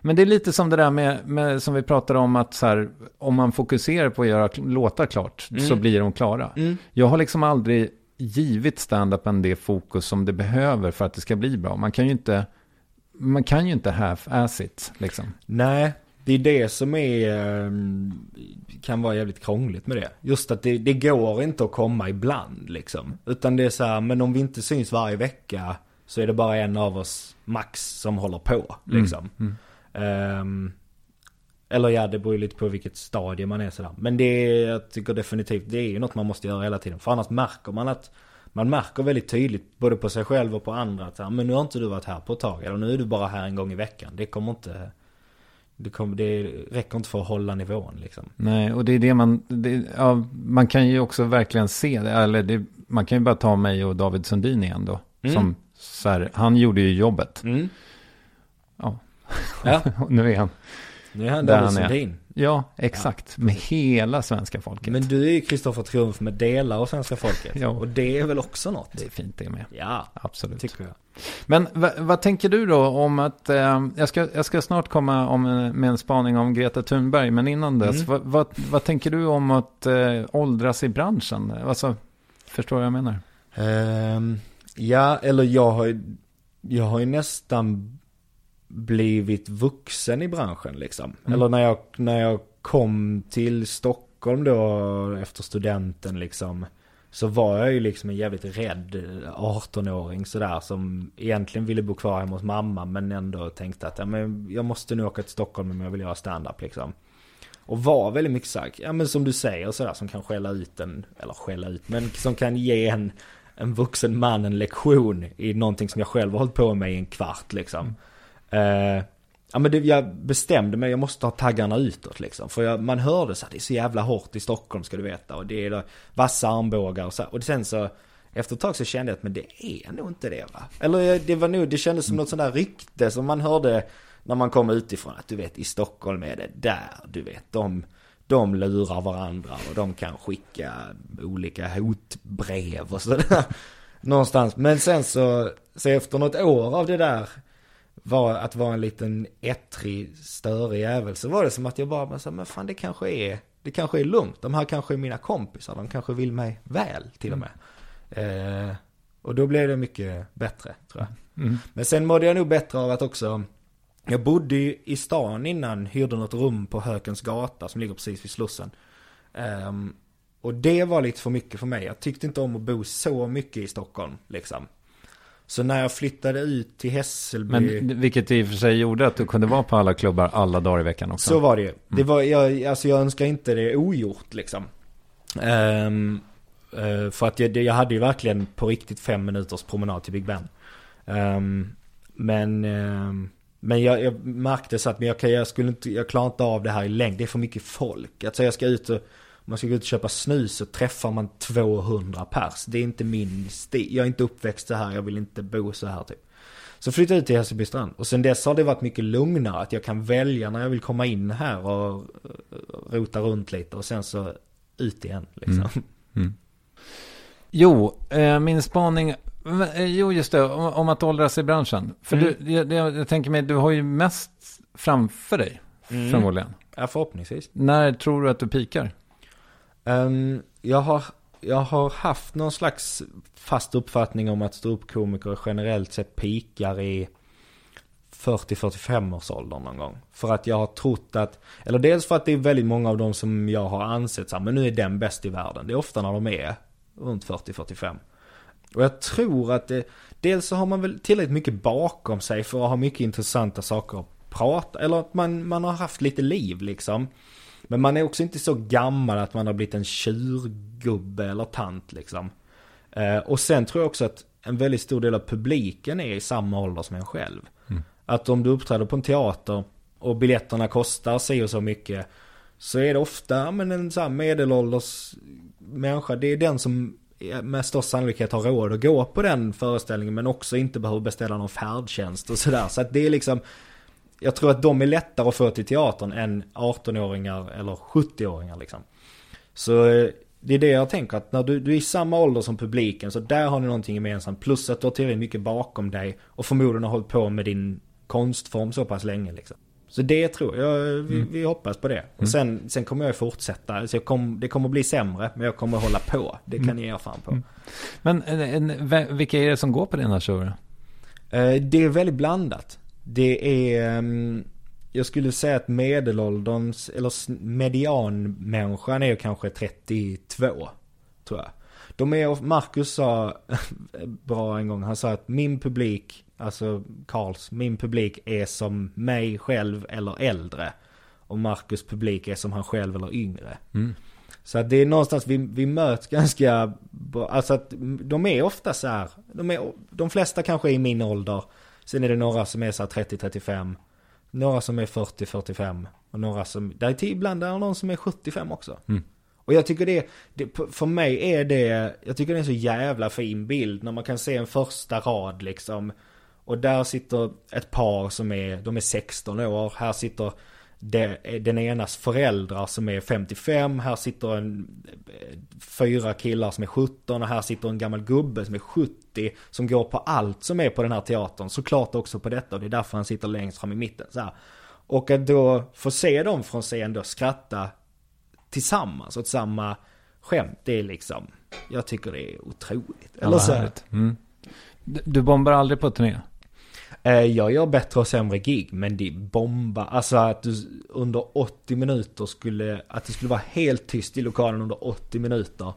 Speaker 3: men det är lite som det där med, med som vi pratade om att så här, om man fokuserar på att göra låtar klart
Speaker 1: Mm.
Speaker 3: så blir de klara.
Speaker 1: Mm.
Speaker 3: Jag har liksom aldrig givit stand-upen det fokus som det behöver för att det ska bli bra. Man kan ju inte, man kan ju inte half-ass it liksom.
Speaker 1: Nej, det är det som är, ehm, kan vara jävligt krångligt med det. Just att det, det går inte att komma ibland liksom. Utan det är så här, men om vi inte syns varje vecka så är det bara en av oss max som håller på liksom.
Speaker 3: Mm.
Speaker 1: Ehm, eller ja, det beror ju lite på vilket stadie man är sådär. Men det är, jag tycker definitivt, det är ju något man måste göra hela tiden. För annars märker man att, man märker väldigt tydligt både på sig själv och på andra att så här, men nu har inte du varit här på ett tag. Eller nu är du bara här en gång i veckan. Det kommer inte, det, kommer, det räcker inte för att hålla nivån liksom.
Speaker 3: Nej, och det är det man, det, ja, man kan ju också verkligen se det, eller det, man kan ju bara ta mig och David Sundin igen då.
Speaker 1: Mm.
Speaker 3: Som, så här, han gjorde ju jobbet.
Speaker 1: Mm.
Speaker 3: Ja.
Speaker 1: Ja.
Speaker 3: Nu är han.
Speaker 1: Nu är han
Speaker 3: Där
Speaker 1: David. Sundin.
Speaker 3: Ja, exakt. Med hela svenska folket.
Speaker 1: Men du är ju Kristoffer Triumf med delar av svenska folket.
Speaker 3: Ja.
Speaker 1: Och det är väl också något?
Speaker 3: Det är fint det med.
Speaker 1: Ja,
Speaker 3: Absolut.
Speaker 1: tycker jag.
Speaker 3: Men va, vad tänker du då om att, eh, jag, ska, jag ska snart komma om, en- med en spaning om Greta Thunberg, men innan dess,
Speaker 1: Mm.
Speaker 3: vad, vad, vad tänker du om att eh, åldras i branschen? Alltså, förstår vad jag menar?
Speaker 1: Ehm, ja, eller jag har ju, jag har ju nästan blivit vuxen i branschen liksom.
Speaker 3: Mm.
Speaker 1: Eller när jag, när jag kom till Stockholm då efter studenten liksom. Så var jag ju liksom en jävligt rädd 18-åring sådär som egentligen ville bo kvar hemma hos mamma men ändå tänkte att ja, men jag måste nu åka till Stockholm om jag vill göra stand-up liksom. Och var väldigt mycket sagt, ja men som du säger sådär som kan skälla ut en, eller skälla ut, men som kan ge en, en vuxen man en lektion i någonting som jag själv har hållit på med i en kvart liksom. Eh, ja men det, jag bestämde mig, jag måste ha taggarna utåt liksom. För jag, man hörde så att det är så jävla hårt i Stockholm ska du veta. Och det är då vassa armbågar och så. Och sen så, efter ett tag så kände jag att men det är nog inte det va. Eller eh, det var nog, det kändes som något sånt där rykte som man hörde när man kom utifrån. Att du vet i Stockholm är det där, du vet. De, de lurar varandra och de kan skicka olika hotbrev och sådär. Någonstans. Men sen så, så efter något år av det där var att vara en liten ettrig, störig jävel så var det som att jag bara, men, så, men fan det kanske är, det kanske är lugnt. De här kanske är mina kompisar, de kanske vill mig väl till och med. Eh, och då blev det mycket bättre tror jag.
Speaker 3: Mm.
Speaker 1: Men sen mådde jag nog bättre av att också, jag bodde ju i stan innan, hyrde något rum på Hökens gata som ligger precis vid Slussen. Ehm, och det var lite för mycket för mig. Jag tyckte inte om att bo så mycket i Stockholm liksom. Så när jag flyttade ut till Hässelby.
Speaker 3: Men vilket i och för sig gjorde att du kunde vara på alla klubbar alla dagar i veckan också.
Speaker 1: Så var det ju. Det var, jag, alltså jag önskar inte det ogjort liksom. Ehm, eh, för att jag, jag hade ju verkligen på riktigt fem minuters promenad till Big Ben. Ehm, men ehm, men jag, jag märkte så att men jag, jag, skulle inte, jag klarar inte av det här i längd. Det är för mycket folk. Alltså jag ska ut och, om man ska gå ut och köpa snus så träffar man 200 pers. Det är inte min stil. Jag är inte uppväxt så här. Jag vill inte bo så här typ. Så flyttade jag ut till Hässelbystrand. Och sen dess har det varit mycket lugnare. Att jag kan välja när jag vill komma in här och rota runt lite. Och sen så ut igen liksom.
Speaker 3: Jo, eh, min spaning, eh, jo just det, om, om att åldras i branschen. För
Speaker 1: Mm.
Speaker 3: du, jag, jag, jag tänker mig, du har ju mest framför dig,
Speaker 1: Mm.
Speaker 3: förmodligen.
Speaker 1: Ja, förhoppningsvis.
Speaker 3: När tror du att du pikar?
Speaker 1: Um, jag, har, jag har haft någon slags fast uppfattning om att ståuppkomiker generellt sett pikar i 40-45 års ålder någon gång. För att jag har trott att, eller dels för att det är väldigt många av dem som jag har ansett så här, men nu är den bäst i världen. Det är ofta när de är runt 40-45. Och jag tror att det, dels så har man väl tillräckligt mycket bakom sig för att ha mycket intressanta saker att prata, eller att man, man har haft lite liv liksom. Men man är också inte så gammal att man har blivit en tjurgubbe eller tant liksom. Eh, och sen tror jag också att en väldigt stor del av publiken är i samma ålder som en själv. Att om du uppträder på en teater och biljetterna kostar sig och så mycket. Så är det ofta men en så här medelålders människa. Det är den som med störst sannolikhet har råd att gå på den föreställningen. Men också inte behöver beställa någon färdtjänst och sådär. Så att det är liksom. Jag tror att de är lättare att få till teatern än 18-åringar eller 70-åringar liksom. Så eh, det är det jag tänker att när du, du är i samma ålder som publiken så där har ni någonting gemensamt. Plus att du har tillräckligt mycket bakom dig och förmodligen har hållit på med din konstform så pass länge liksom. Så det tror jag, vi, vi hoppas på det. Och sen, sen kommer jag fortsätta. Så jag kom, det kommer bli sämre men jag kommer hålla på. Det kan ni ge er fan på.
Speaker 3: Men eh, en, ve- vilka är det som går på dina shower?
Speaker 1: Eh, Det är väldigt blandat. Det är, ehm, jag skulle säga att medelålderns, eller medianmänniskan är kanske 32, tror jag. De är, Marcus sa bra en gång, han sa att min publik, alltså Karls, min publik är som mig själv eller äldre. Och Marcus publik är som han själv eller yngre. Så att det är någonstans, vi, vi möts ganska bra. Alltså att de är ofta så här. De, är, de flesta kanske är i min ålder. Sen är det några som är så här 30-35. Några som är 40-45. Och några som, där är ibland är det någon som är 75 också. Och jag tycker det, det, för mig är det, jag tycker det är en så jävla fin bild när man kan se en första rad liksom. Och där sitter ett par som är, de är 16 år. Här sitter det, den enas föräldrar som är 55. Här sitter en, eh, fyra killar som är 17. Och här sitter en gammal gubbe som är 70. Som går på allt som är på den här teatern. Såklart också på detta. Och det är därför han sitter längst fram i mitten. Så här. Och att då få se dem från scen då skratta tillsammans åt samma skämt. Det är liksom, jag tycker det är otroligt. Eller så.
Speaker 3: Mm. Du, du bombar aldrig på turné?
Speaker 1: Eh, Jag gör bättre och sämre gig, men det är bomba. Alltså att du under 80 minuter skulle, att det skulle vara helt tyst i lokalen under 80 minuter.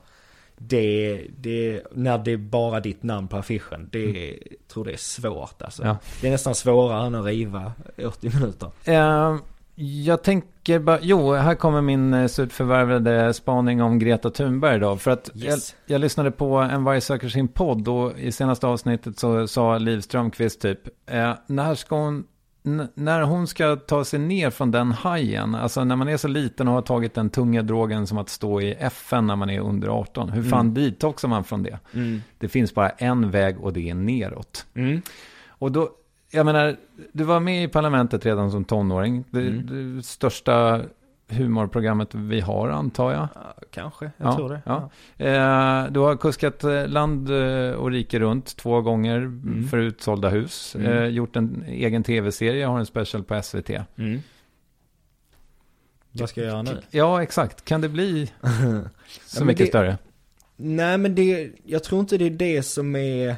Speaker 1: Det, det, när det är bara ditt namn på affischen. Det är, tror det är svårt alltså.
Speaker 3: Ja.
Speaker 1: Det är nästan svårare än att riva 80 minuter.
Speaker 3: Eh, jag tänker bara, jo, här kommer min eh, slutförvärvade spaning om Greta Thunberg då. För att
Speaker 1: Yes.
Speaker 3: jag, jag lyssnade på En varg söker sin podd och i senaste avsnittet så sa Liv Strömquist typ, eh, när ska hon, när hon ska ta sig ner från den hajen, alltså när man är så liten och har tagit den tunga drogen som att stå i FN när man är under 18, hur fan detoxar man från det? Det finns bara en väg och det är neråt. Och då, jag menar, du var med i parlamentet redan som tonåring. Det, det största humorprogrammet vi har, antar jag.
Speaker 1: Ja, kanske, jag tror det.
Speaker 3: Ja. Eh, du har kuskat eh, land eh, och rike runt två gånger
Speaker 1: Mm.
Speaker 3: för utsålda hus. Eh, gjort en egen tv-serie, har en special på SVT.
Speaker 1: Mm. Vad ska jag göra nu?
Speaker 3: Ja, exakt. Kan det bli så mycket
Speaker 1: det-
Speaker 3: större?
Speaker 1: Nej men det, jag tror inte det är det som är...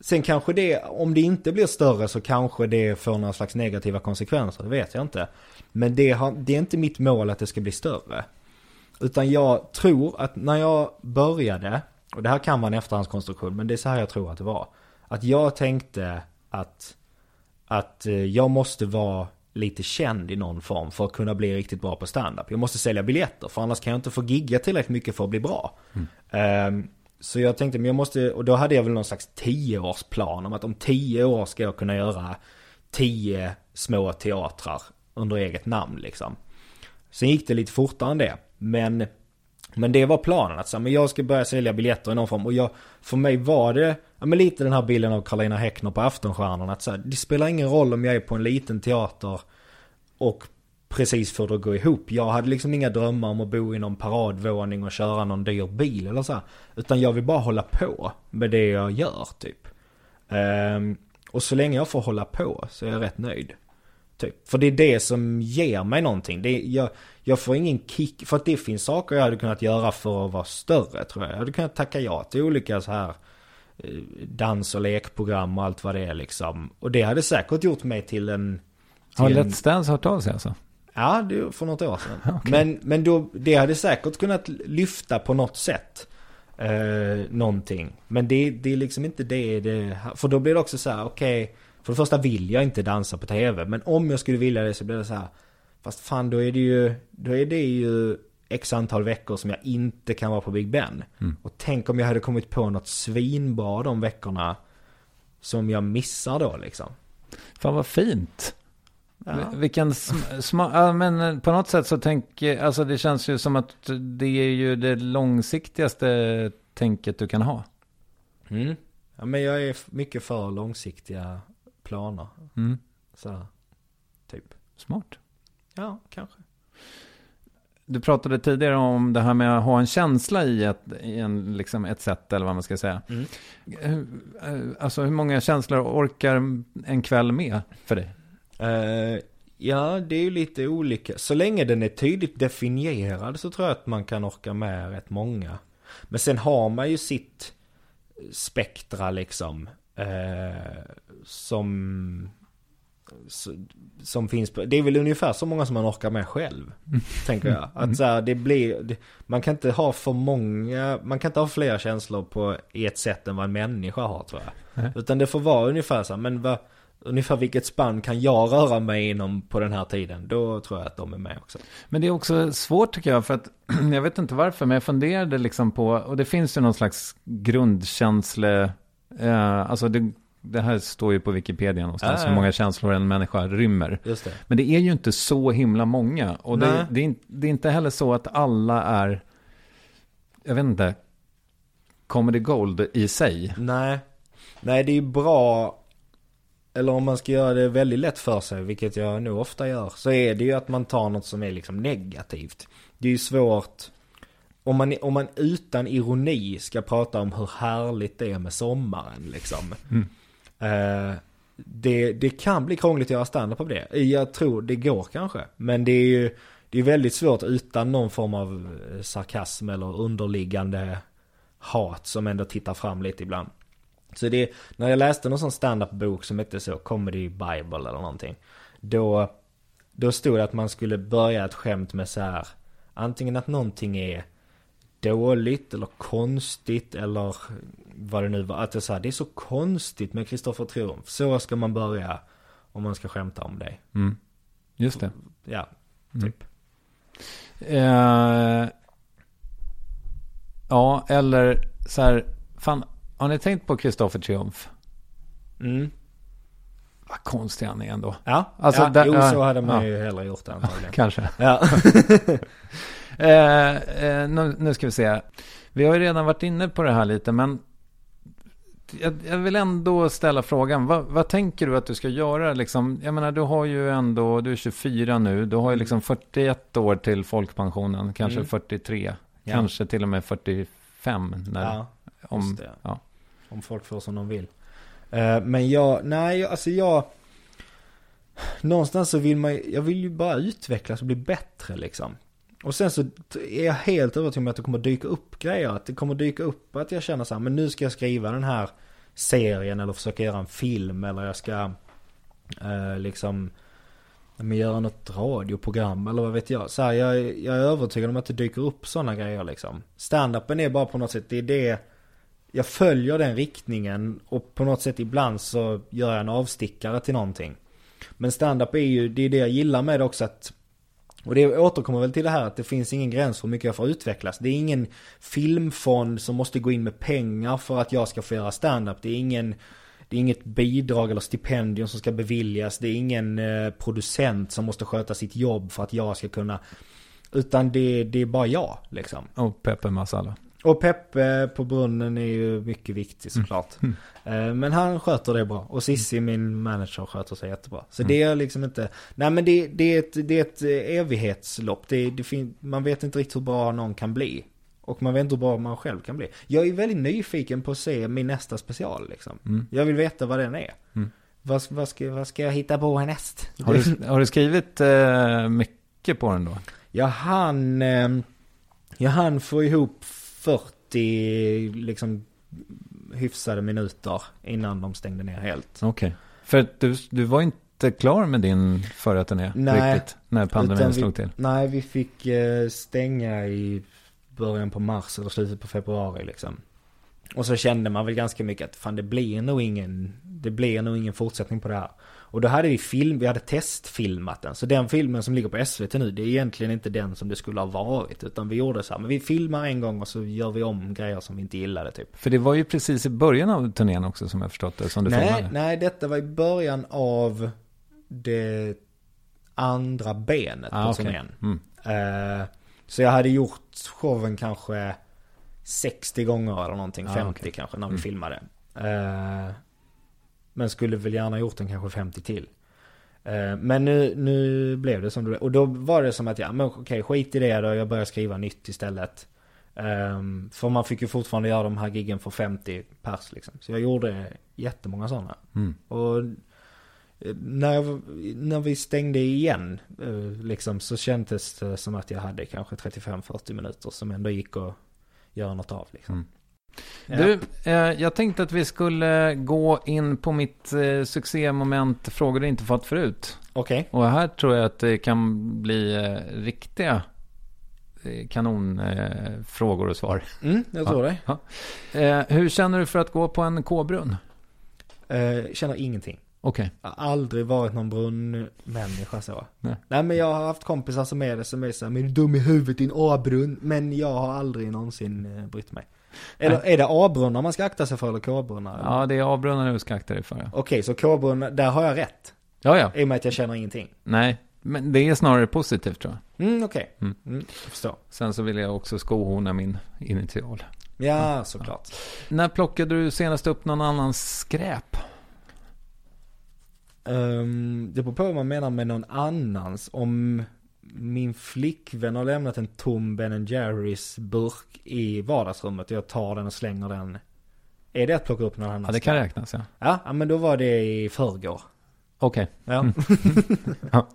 Speaker 1: Sen kanske det, om det inte blir större så kanske det får några slags negativa konsekvenser, det vet jag inte. Men det, har, det är inte mitt mål att det ska bli större. Utan jag tror att när jag började, och det här kan vara en efterhandskonstruktion, men det är så här jag tror att det var. Att jag tänkte att, att eh, jag måste vara lite känd i någon form för att kunna bli riktigt bra på stand-up. Jag måste sälja biljetter för annars kan jag inte få gigga tillräckligt mycket för att bli bra. Ehm, så jag tänkte, men jag måste, och då hade jag väl någon slags tioårsplan om att om tio år ska jag kunna göra tio små teatrar under eget namn liksom. Sen gick det lite fortare än det. Men Men det var planen att så, här, men jag ska börja sälja biljetter i någon form. Och jag, för mig var det, ja men lite den här bilden av Karolina Häckner på Aftonstjärnan. Att så här, det spelar ingen roll om jag är på en liten teater och precis det att gå ihop. Jag hade liksom inga drömmar om att bo i någon paradvåning och köra någon dyr bil eller så. här. Utan jag vill bara hålla på med det jag gör typ. Ehm, och så länge jag får hålla på så är jag rätt nöjd. Typ. För det är det som ger mig någonting. Det är, jag, jag får ingen kick. För att det finns saker jag hade kunnat göra för att vara större tror jag. Jag hade kunnat tacka ja till olika så här eh, dans och lekprogram och allt vad det är liksom. Och det hade säkert gjort mig till en... Till
Speaker 3: Har Let's Dance hört av sig alltså?
Speaker 1: Ja, det är för något år sedan. Men, men då, det hade säkert kunnat lyfta på något sätt. Eh, någonting. Men det, det är liksom inte det det... För då blir det också så här, okej. för det första vill jag inte dansa på tv. Men om jag skulle vilja det så blir det så här. Fast fan då är det ju... Då är det ju x antal veckor som jag inte kan vara på Big Ben. Och tänk om jag hade kommit på något svinbra de veckorna. Som jag missar då liksom.
Speaker 3: Fan vad fint.
Speaker 1: Ja.
Speaker 3: Vilken sm- sma- ja, men eh, på något sätt så tänker, alltså det känns ju som att det är ju det långsiktigaste tänket du kan ha.
Speaker 1: Mm. Ja, men jag är mycket för långsiktiga planer.
Speaker 3: Mm.
Speaker 1: Så typ.
Speaker 3: Smart.
Speaker 1: Ja, kanske.
Speaker 3: Du pratade tidigare om det här med att ha en känsla i ett, i en, liksom ett sätt, eller vad man ska säga.
Speaker 1: Mm.
Speaker 3: Hur- eh, Alltså hur många känslor orkar en kväll med för dig?
Speaker 1: Eh, ja, det är ju lite olika. Så länge den är tydligt definierad så tror jag att man kan orka med rätt många. Men sen har man ju sitt spektra liksom. Eh, som... Som finns på, det är väl ungefär så många som man orkar med själv. Tänker jag. Att så här, det blir, det, man kan inte ha för många, man kan inte ha fler känslor på ett sätt än vad en människa har tror jag.
Speaker 3: Nej.
Speaker 1: Utan det får vara ungefär så här, men vad, ungefär vilket spann kan jag röra mig inom på den här tiden? Då tror jag att de är med också.
Speaker 3: Men det är också svårt tycker jag, för att jag vet inte varför, men jag funderade liksom på, och det finns ju någon slags grundkänsle, eh, alltså det, det här står ju på Wikipedia någonstans, hur många känslor en människa rymmer.
Speaker 1: Just det.
Speaker 3: Men det är ju inte så himla många, och det, det, är, det är inte heller så att alla är, jag vet inte, comedy gold i sig.
Speaker 1: Nej. Nej, det är ju bra. Eller om man ska göra det väldigt lätt för sig, vilket jag nog ofta gör. Så är det ju att man tar något som är liksom negativt. Det är ju svårt. Om man, om man utan ironi ska prata om hur härligt det är med sommaren liksom. Eh, det, det kan bli krångligt att göra standup av det. Jag tror det går kanske. Men det är ju det är väldigt svårt utan någon form av eh, sarkasm eller underliggande hat som ändå tittar fram lite ibland. Så det, när jag läste någon sån standup-bok som hette så, Comedy Bible eller någonting. Då, då stod det att man skulle börja ett skämt med så här. Antingen att någonting är dåligt eller konstigt eller vad det nu var. Att så här, det är så konstigt med Kristoffer Triumf. Så ska man börja om man ska skämta om det.
Speaker 3: Mm. Just det.
Speaker 1: Ja,
Speaker 3: Mm.
Speaker 1: typ.
Speaker 3: Eh, ja, eller så här, fan, har ni tänkt på Kristoffer Triumf?
Speaker 1: Mm.
Speaker 3: Vad konstig han är ändå.
Speaker 1: Ja,
Speaker 3: Alltså,
Speaker 1: ja
Speaker 3: där-
Speaker 1: jo, så hade man
Speaker 3: ja.
Speaker 1: ju hellre gjort det antagligen.
Speaker 3: Kanske.
Speaker 1: Ja.
Speaker 3: Eh, eh, nu, nu ska vi se. Vi har ju redan varit inne på det här lite, men jag, jag vill ändå ställa frågan. Vad, vad tänker du att du ska göra? Liksom, jag menar, du har ju ändå, du är 24 nu. Du har ju liksom 41 år till folkpensionen. Kanske
Speaker 1: Mm.
Speaker 3: 43.
Speaker 1: Ja.
Speaker 3: Kanske till och med 45. När,
Speaker 1: Ja,
Speaker 3: om, ja.
Speaker 1: Om folk får som de vill. Eh, men jag, nej alltså jag... Någonstans så vill man jag vill ju bara utvecklas och bli bättre liksom. Och sen så är jag helt övertygad om att det kommer dyka upp grejer. Att det kommer dyka upp att jag känner så här, men nu ska jag skriva den här serien eller försöka göra en film eller jag ska eh, liksom men göra något radioprogram eller vad vet jag. Så här, jag, jag är övertygad om att det dyker upp sådana grejer liksom. Standupen är bara på något sätt, det är det jag följer den riktningen och på något sätt ibland så gör jag en avstickare till någonting. Men stand-up är ju, det är det jag gillar med det också att och det återkommer väl till det här att det finns ingen gräns för hur mycket jag får utvecklas. Det är ingen filmfond som måste gå in med pengar för att jag ska få göra stand-up. Det är ingen det är inget bidrag eller stipendium som ska beviljas. Det är ingen eh, producent som måste sköta sitt jobb för att jag ska kunna Utan det, det är bara jag liksom.
Speaker 3: Och Pepe Masala.
Speaker 1: Och Peppe på brunnen är ju mycket viktig såklart. Eh, Men han sköter det bra. Och Sissi, min manager, sköter sig jättebra. Så det är liksom inte... Nej men det, det, är, ett, det är ett eh, evighetslopp. Det, det fin, man vet inte riktigt hur bra någon kan bli. Och man vet inte hur bra man själv kan bli. Jag är väldigt nyfiken på att se min nästa special liksom. Jag vill veta vad den är. Vad, vad, ska, vad ska jag hitta på härnäst?
Speaker 3: Har du, har du skrivit eh, mycket på den då?
Speaker 1: Jag hann, eh, jag hann få ihop 40 liksom hyfsade minuter innan de stängde ner helt.
Speaker 3: Okej. För att du, du var inte klar med din förra turné
Speaker 1: Nej.
Speaker 3: riktigt. När pandemin
Speaker 1: vi,
Speaker 3: slog till.
Speaker 1: Nej, vi fick eh, stänga i början på mars eller slutet på februari liksom. Och så kände man väl ganska mycket att fan det blir nog ingen, det blir nog ingen fortsättning på det här. Och då hade vi film, vi hade testfilmat den. Så den filmen som ligger på SVT nu, det är egentligen inte den som det skulle ha varit. Utan vi gjorde så här, men vi filmar en gång och så gör vi om grejer som vi inte gillade typ.
Speaker 3: För det var ju precis i början av turnén också som jag förstått det, som du
Speaker 1: Nej,
Speaker 3: filmade.
Speaker 1: nej, detta var i början av det andra benet
Speaker 3: Ah,
Speaker 1: på
Speaker 3: okej.
Speaker 1: turnén.
Speaker 3: Mm.
Speaker 1: Eh, så jag hade gjort showen kanske 60 gånger eller någonting,
Speaker 3: Ah,
Speaker 1: 50
Speaker 3: okej.
Speaker 1: kanske när vi
Speaker 3: Mm.
Speaker 1: filmade. Eh, men skulle väl gärna gjort den kanske 50 till. Eh, men nu, nu blev det som det blev. Och då var det som att, ja men okej skit i det då, jag börjar skriva nytt istället. Ehm, för man fick ju fortfarande göra de här giggen för 50 pers liksom. Så jag gjorde jättemånga sådana.
Speaker 3: Mm.
Speaker 1: Och eh, när, jag, när vi stängde igen eh, liksom så kändes det som att jag hade kanske 35-40 minuter som ändå gick att göra något av liksom.
Speaker 3: Mm.
Speaker 1: Ja.
Speaker 3: Du, eh, jag tänkte att vi skulle gå in på mitt eh, succémoment frågor du inte fått förut.
Speaker 1: Okej.
Speaker 3: Och här tror jag att det kan bli eh, riktiga eh, kanonfrågor eh, och svar.
Speaker 1: Mm, jag tror det.
Speaker 3: Ja. Eh, hur känner du för att gå på en K-brunn?
Speaker 1: Känner ingenting.
Speaker 3: Okej.
Speaker 1: Jag har aldrig varit någon brunnmänniska så.
Speaker 3: Nej.
Speaker 1: Nej men jag har haft kompisar som är det som är så här, men är du dum i huvudet din A-brunn. Men jag har aldrig någonsin brytt mig. Eller är det A-brunnar man ska akta sig för eller K-brunnar?
Speaker 3: Ja, det är avbrunnar du ska akta dig för. Ja.
Speaker 1: Okej, så K-brunnar, där har jag rätt.
Speaker 3: ja, ja.
Speaker 1: I och med att jag känner ingenting.
Speaker 3: Nej, men det är snarare positivt tror jag.
Speaker 1: Mm, okej.
Speaker 3: Mm.
Speaker 1: Mm, förstår.
Speaker 3: Sen så vill jag också skohorna min initial.
Speaker 1: Ja, såklart.
Speaker 3: När plockade du senast upp någon annans skräp?
Speaker 1: Um, det beror på vad man menar med någon annans. Om min flickvän har lämnat en tom Ben Jerrys burk i vardagsrummet jag tar den och slänger den. Är det att plocka upp någon annans?
Speaker 3: Ja, det kan räknas ja.
Speaker 1: Ja, ja, men då var det i förrgår.
Speaker 3: Okej.
Speaker 1: Ja.
Speaker 3: Ja.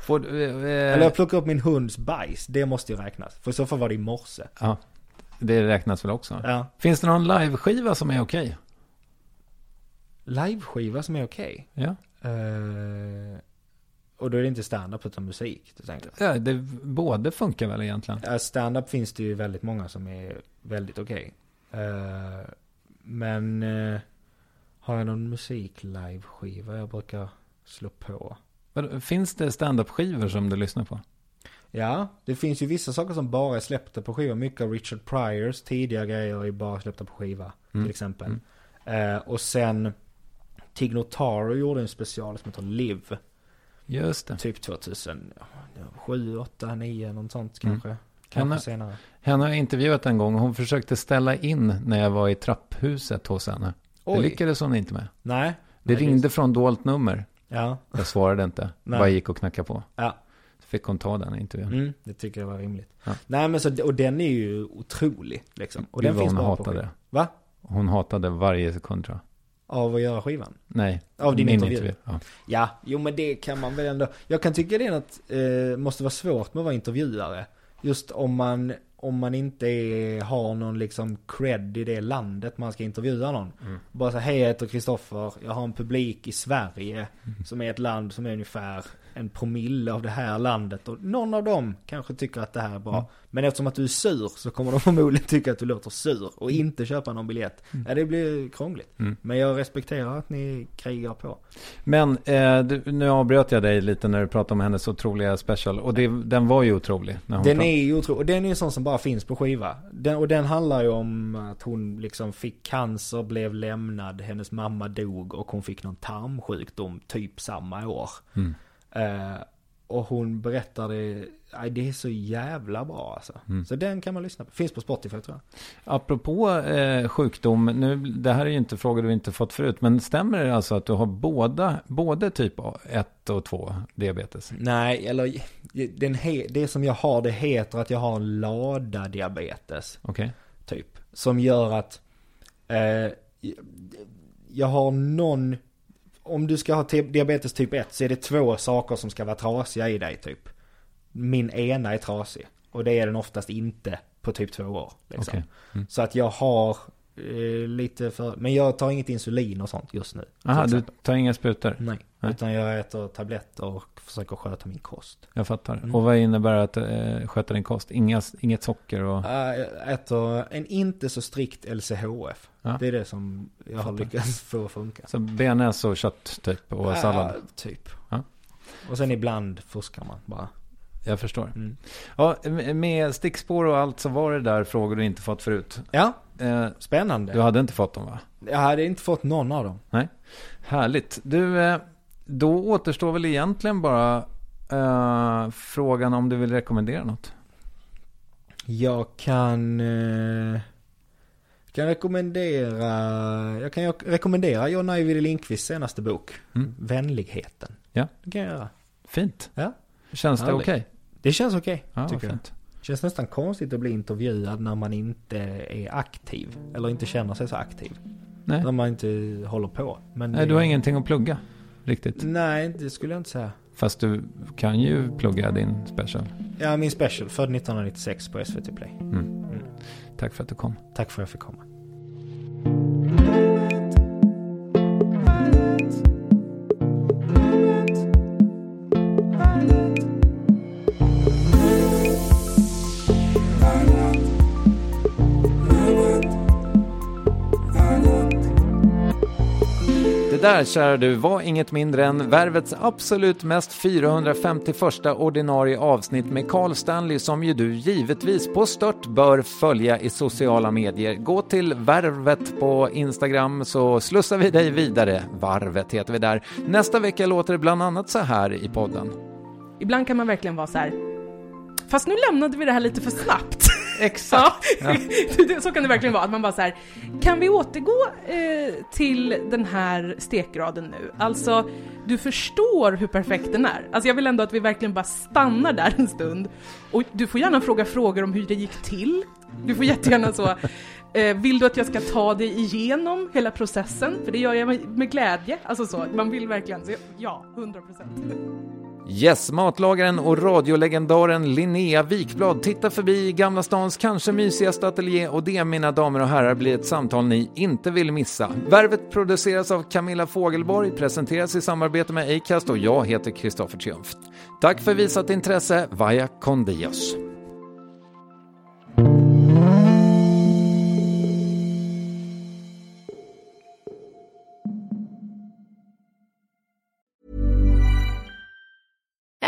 Speaker 3: Får du, eh,
Speaker 1: Eller jag plockade upp min hunds bajs. Det måste ju räknas. För i så fall var det i morse.
Speaker 3: Ja, det räknas väl också.
Speaker 1: Ja.
Speaker 3: Finns det någon liveskiva som är okej?
Speaker 1: Liveskiva som är okej.
Speaker 3: Ja.
Speaker 1: Eh, och då är det inte stand-up utan musik.
Speaker 3: Ja det, båda funkar väl egentligen.
Speaker 1: Ja, Stand-up finns det ju väldigt många som är väldigt okej. Eh, men eh, har jag någon musik live-skiva jag brukar slå på?
Speaker 3: Finns det stand-up-skivor som du lyssnar på?
Speaker 1: Ja, det finns ju vissa saker som bara är släppta på skiva. Mycket av Richard Pryors tidiga grejer är bara släppta på skiva.
Speaker 3: Mm.
Speaker 1: Till exempel. Eh, och sen Tig Notaro gjorde en special som heter Live.
Speaker 3: Just det.
Speaker 1: Typ 2007, 8, 9 något sånt
Speaker 3: Mm.
Speaker 1: kanske.
Speaker 3: Kan
Speaker 1: Kanske
Speaker 3: jag-
Speaker 1: senare.
Speaker 3: Henne har jag intervjuat en gång hon försökte ställa in när jag var i trapphuset hos henne.
Speaker 1: Oj.
Speaker 3: Det lyckades hon inte med.
Speaker 1: Nej.
Speaker 3: Det
Speaker 1: Nej,
Speaker 3: ringde från dolt nummer.
Speaker 1: Ja.
Speaker 3: Jag svarade inte.
Speaker 1: Nej.
Speaker 3: Bara gick och knackade på.
Speaker 1: Ja.
Speaker 3: Så fick hon ta den intervjun.
Speaker 1: Mm, det tycker jag var rimligt.
Speaker 3: Ja.
Speaker 1: Nej men så, och den är ju otrolig liksom. Och
Speaker 3: Gud,
Speaker 1: den finns
Speaker 3: hon
Speaker 1: på
Speaker 3: hatade det.
Speaker 1: Va?
Speaker 3: Hon hatade varje sekund tror jag.
Speaker 1: Av att göra skivan?
Speaker 3: Nej.
Speaker 1: Av din
Speaker 3: min
Speaker 1: intervju?
Speaker 3: Ja.
Speaker 1: Ja, jo men det kan man väl ändå. Jag kan tycka det är något, eh, måste vara svårt med att vara intervjuare. Just om man, om man inte är, har någon liksom cred i det landet man ska intervjua någon.
Speaker 3: Mm.
Speaker 1: Bara så hej jag heter Kristoffer, jag har en publik i Sverige.
Speaker 3: Mm.
Speaker 1: Som är ett land som är ungefär en promille av det här landet. Och någon av dem kanske tycker att det här är bra.
Speaker 3: Mm.
Speaker 1: Men eftersom att du är sur så kommer de förmodligen tycka att du låter sur. Och inte köpa någon biljett. Ja, det blir krångligt.
Speaker 3: Mm.
Speaker 1: Men jag respekterar att ni krigar på.
Speaker 3: Men eh, du, nu avbröt jag dig lite när du pratade om hennes otroliga special. Och det, den var ju otrolig. När hon
Speaker 1: Den
Speaker 3: pratade.
Speaker 1: är ju otrolig. Och den är ju sån som bara finns på skiva. Den, och den handlar ju om att hon liksom fick cancer, blev lämnad, hennes mamma dog och hon fick någon tarmsjukdom typ samma år.
Speaker 3: Mm.
Speaker 1: Eh, och hon berättar det, nej, det är så jävla bra alltså. Så den kan man lyssna på. Finns på Spotify tror jag.
Speaker 3: Apropå eh, sjukdom, nu, det här är ju inte frågor du inte fått förut, men stämmer det alltså att du har båda, både typ 1 och 2 diabetes?
Speaker 1: Nej, eller den he, det som jag har, det heter att jag har en lada diabetes.
Speaker 3: Okej.
Speaker 1: Typ. Som gör att eh, jag har någon, om du ska ha te- diabetes typ 1 så är det två saker som ska vara trasiga i dig typ. Min ena är trasig. Och det är den oftast inte på typ två år. Liksom.
Speaker 3: Okej. Mm.
Speaker 1: Så att jag har eh, lite för, men jag tar inget insulin och sånt just nu.
Speaker 3: Aha, du tar inga sprutor?
Speaker 1: Nej,
Speaker 3: Nej.
Speaker 1: utan jag äter tabletter och försöker sköta min kost.
Speaker 3: Jag fattar.
Speaker 1: Mm.
Speaker 3: Och vad innebär att eh, sköta din kost? Inga, inget socker och...
Speaker 1: Äh, Jag äter en inte så strikt LCHF.
Speaker 3: Ja.
Speaker 1: Det är det som jag har
Speaker 3: Fattar.
Speaker 1: lyckats få att funka.
Speaker 3: Så bearnaise och kött typ och sallad?
Speaker 1: Ja, typ.
Speaker 3: Ja.
Speaker 1: Och sen ibland fuskar man bara.
Speaker 3: Jag förstår.
Speaker 1: Mm.
Speaker 3: Ja, med- stickspår och allt så var det där frågor du inte fått förut.
Speaker 1: Ja,
Speaker 3: Eh,
Speaker 1: spännande.
Speaker 3: du hade inte fått dem va?
Speaker 1: Jag hade inte fått någon av dem.
Speaker 3: Nej. Härligt. Du, eh, då återstår väl egentligen bara eh, frågan om du vill rekommendera något.
Speaker 1: Jag kan... Eh, kan rekommendera... Jag kan rekommendera John Ajvide Lindqvists senaste bok.
Speaker 3: Mm.
Speaker 1: Vänligheten.
Speaker 3: Ja.
Speaker 1: Det kan jag göra.
Speaker 3: Fint.
Speaker 1: Ja.
Speaker 3: Känns det okej?
Speaker 1: Det känns okej,
Speaker 3: Ja,
Speaker 1: tycker jag.
Speaker 3: fint.
Speaker 1: Känns nästan konstigt att bli intervjuad när man inte är aktiv. Eller inte känner sig så aktiv.
Speaker 3: Nej.
Speaker 1: När man inte håller på. Men
Speaker 3: Nej,
Speaker 1: det-
Speaker 3: du har ingenting att plugga riktigt.
Speaker 1: Nej, det skulle jag inte säga.
Speaker 3: Fast du kan ju plugga din special.
Speaker 1: Ja, min special. Född 1996 på SVT Play.
Speaker 3: Mm. Tack för att du kom.
Speaker 1: Tack för att jag fick komma.
Speaker 3: Där, kära du, var inget mindre än Värvets absolut mest 451 ordinarie avsnitt med Carl Stanley som ju du givetvis på stört bör följa i sociala medier. Gå till Värvet på Instagram så slussar vi dig vidare. Varvet heter vi där. Nästa vecka låter det bland annat så här i podden.
Speaker 6: Ibland kan man verkligen vara så här. Fast nu lämnade vi det här lite för snabbt.
Speaker 3: Exakt.
Speaker 6: Ja. så kan det verkligen vara, att man bara så här. Kan vi återgå eh, till den här stekgraden nu? Alltså, du förstår hur perfekt den är. Alltså jag vill ändå att vi verkligen bara stannar där en stund. Och du får gärna fråga frågor om hur det gick till. Du får jättegärna så. Eh, vill du att jag ska ta dig igenom hela processen? För det gör jag med, med glädje. Alltså så, man vill verkligen. Så, ja, 100 procent.
Speaker 3: Yes, matlagaren och radiolegendaren Linnea Wikblad tittar förbi Gamla stans kanske mysigaste ateljé och det, mina damer och herrar, blir ett samtal ni inte vill missa. Värvet produceras av Camilla Fogelborg, presenteras i samarbete med Acast och jag heter Kristoffer Triumf. Tack för visat intresse, Vaja Condios.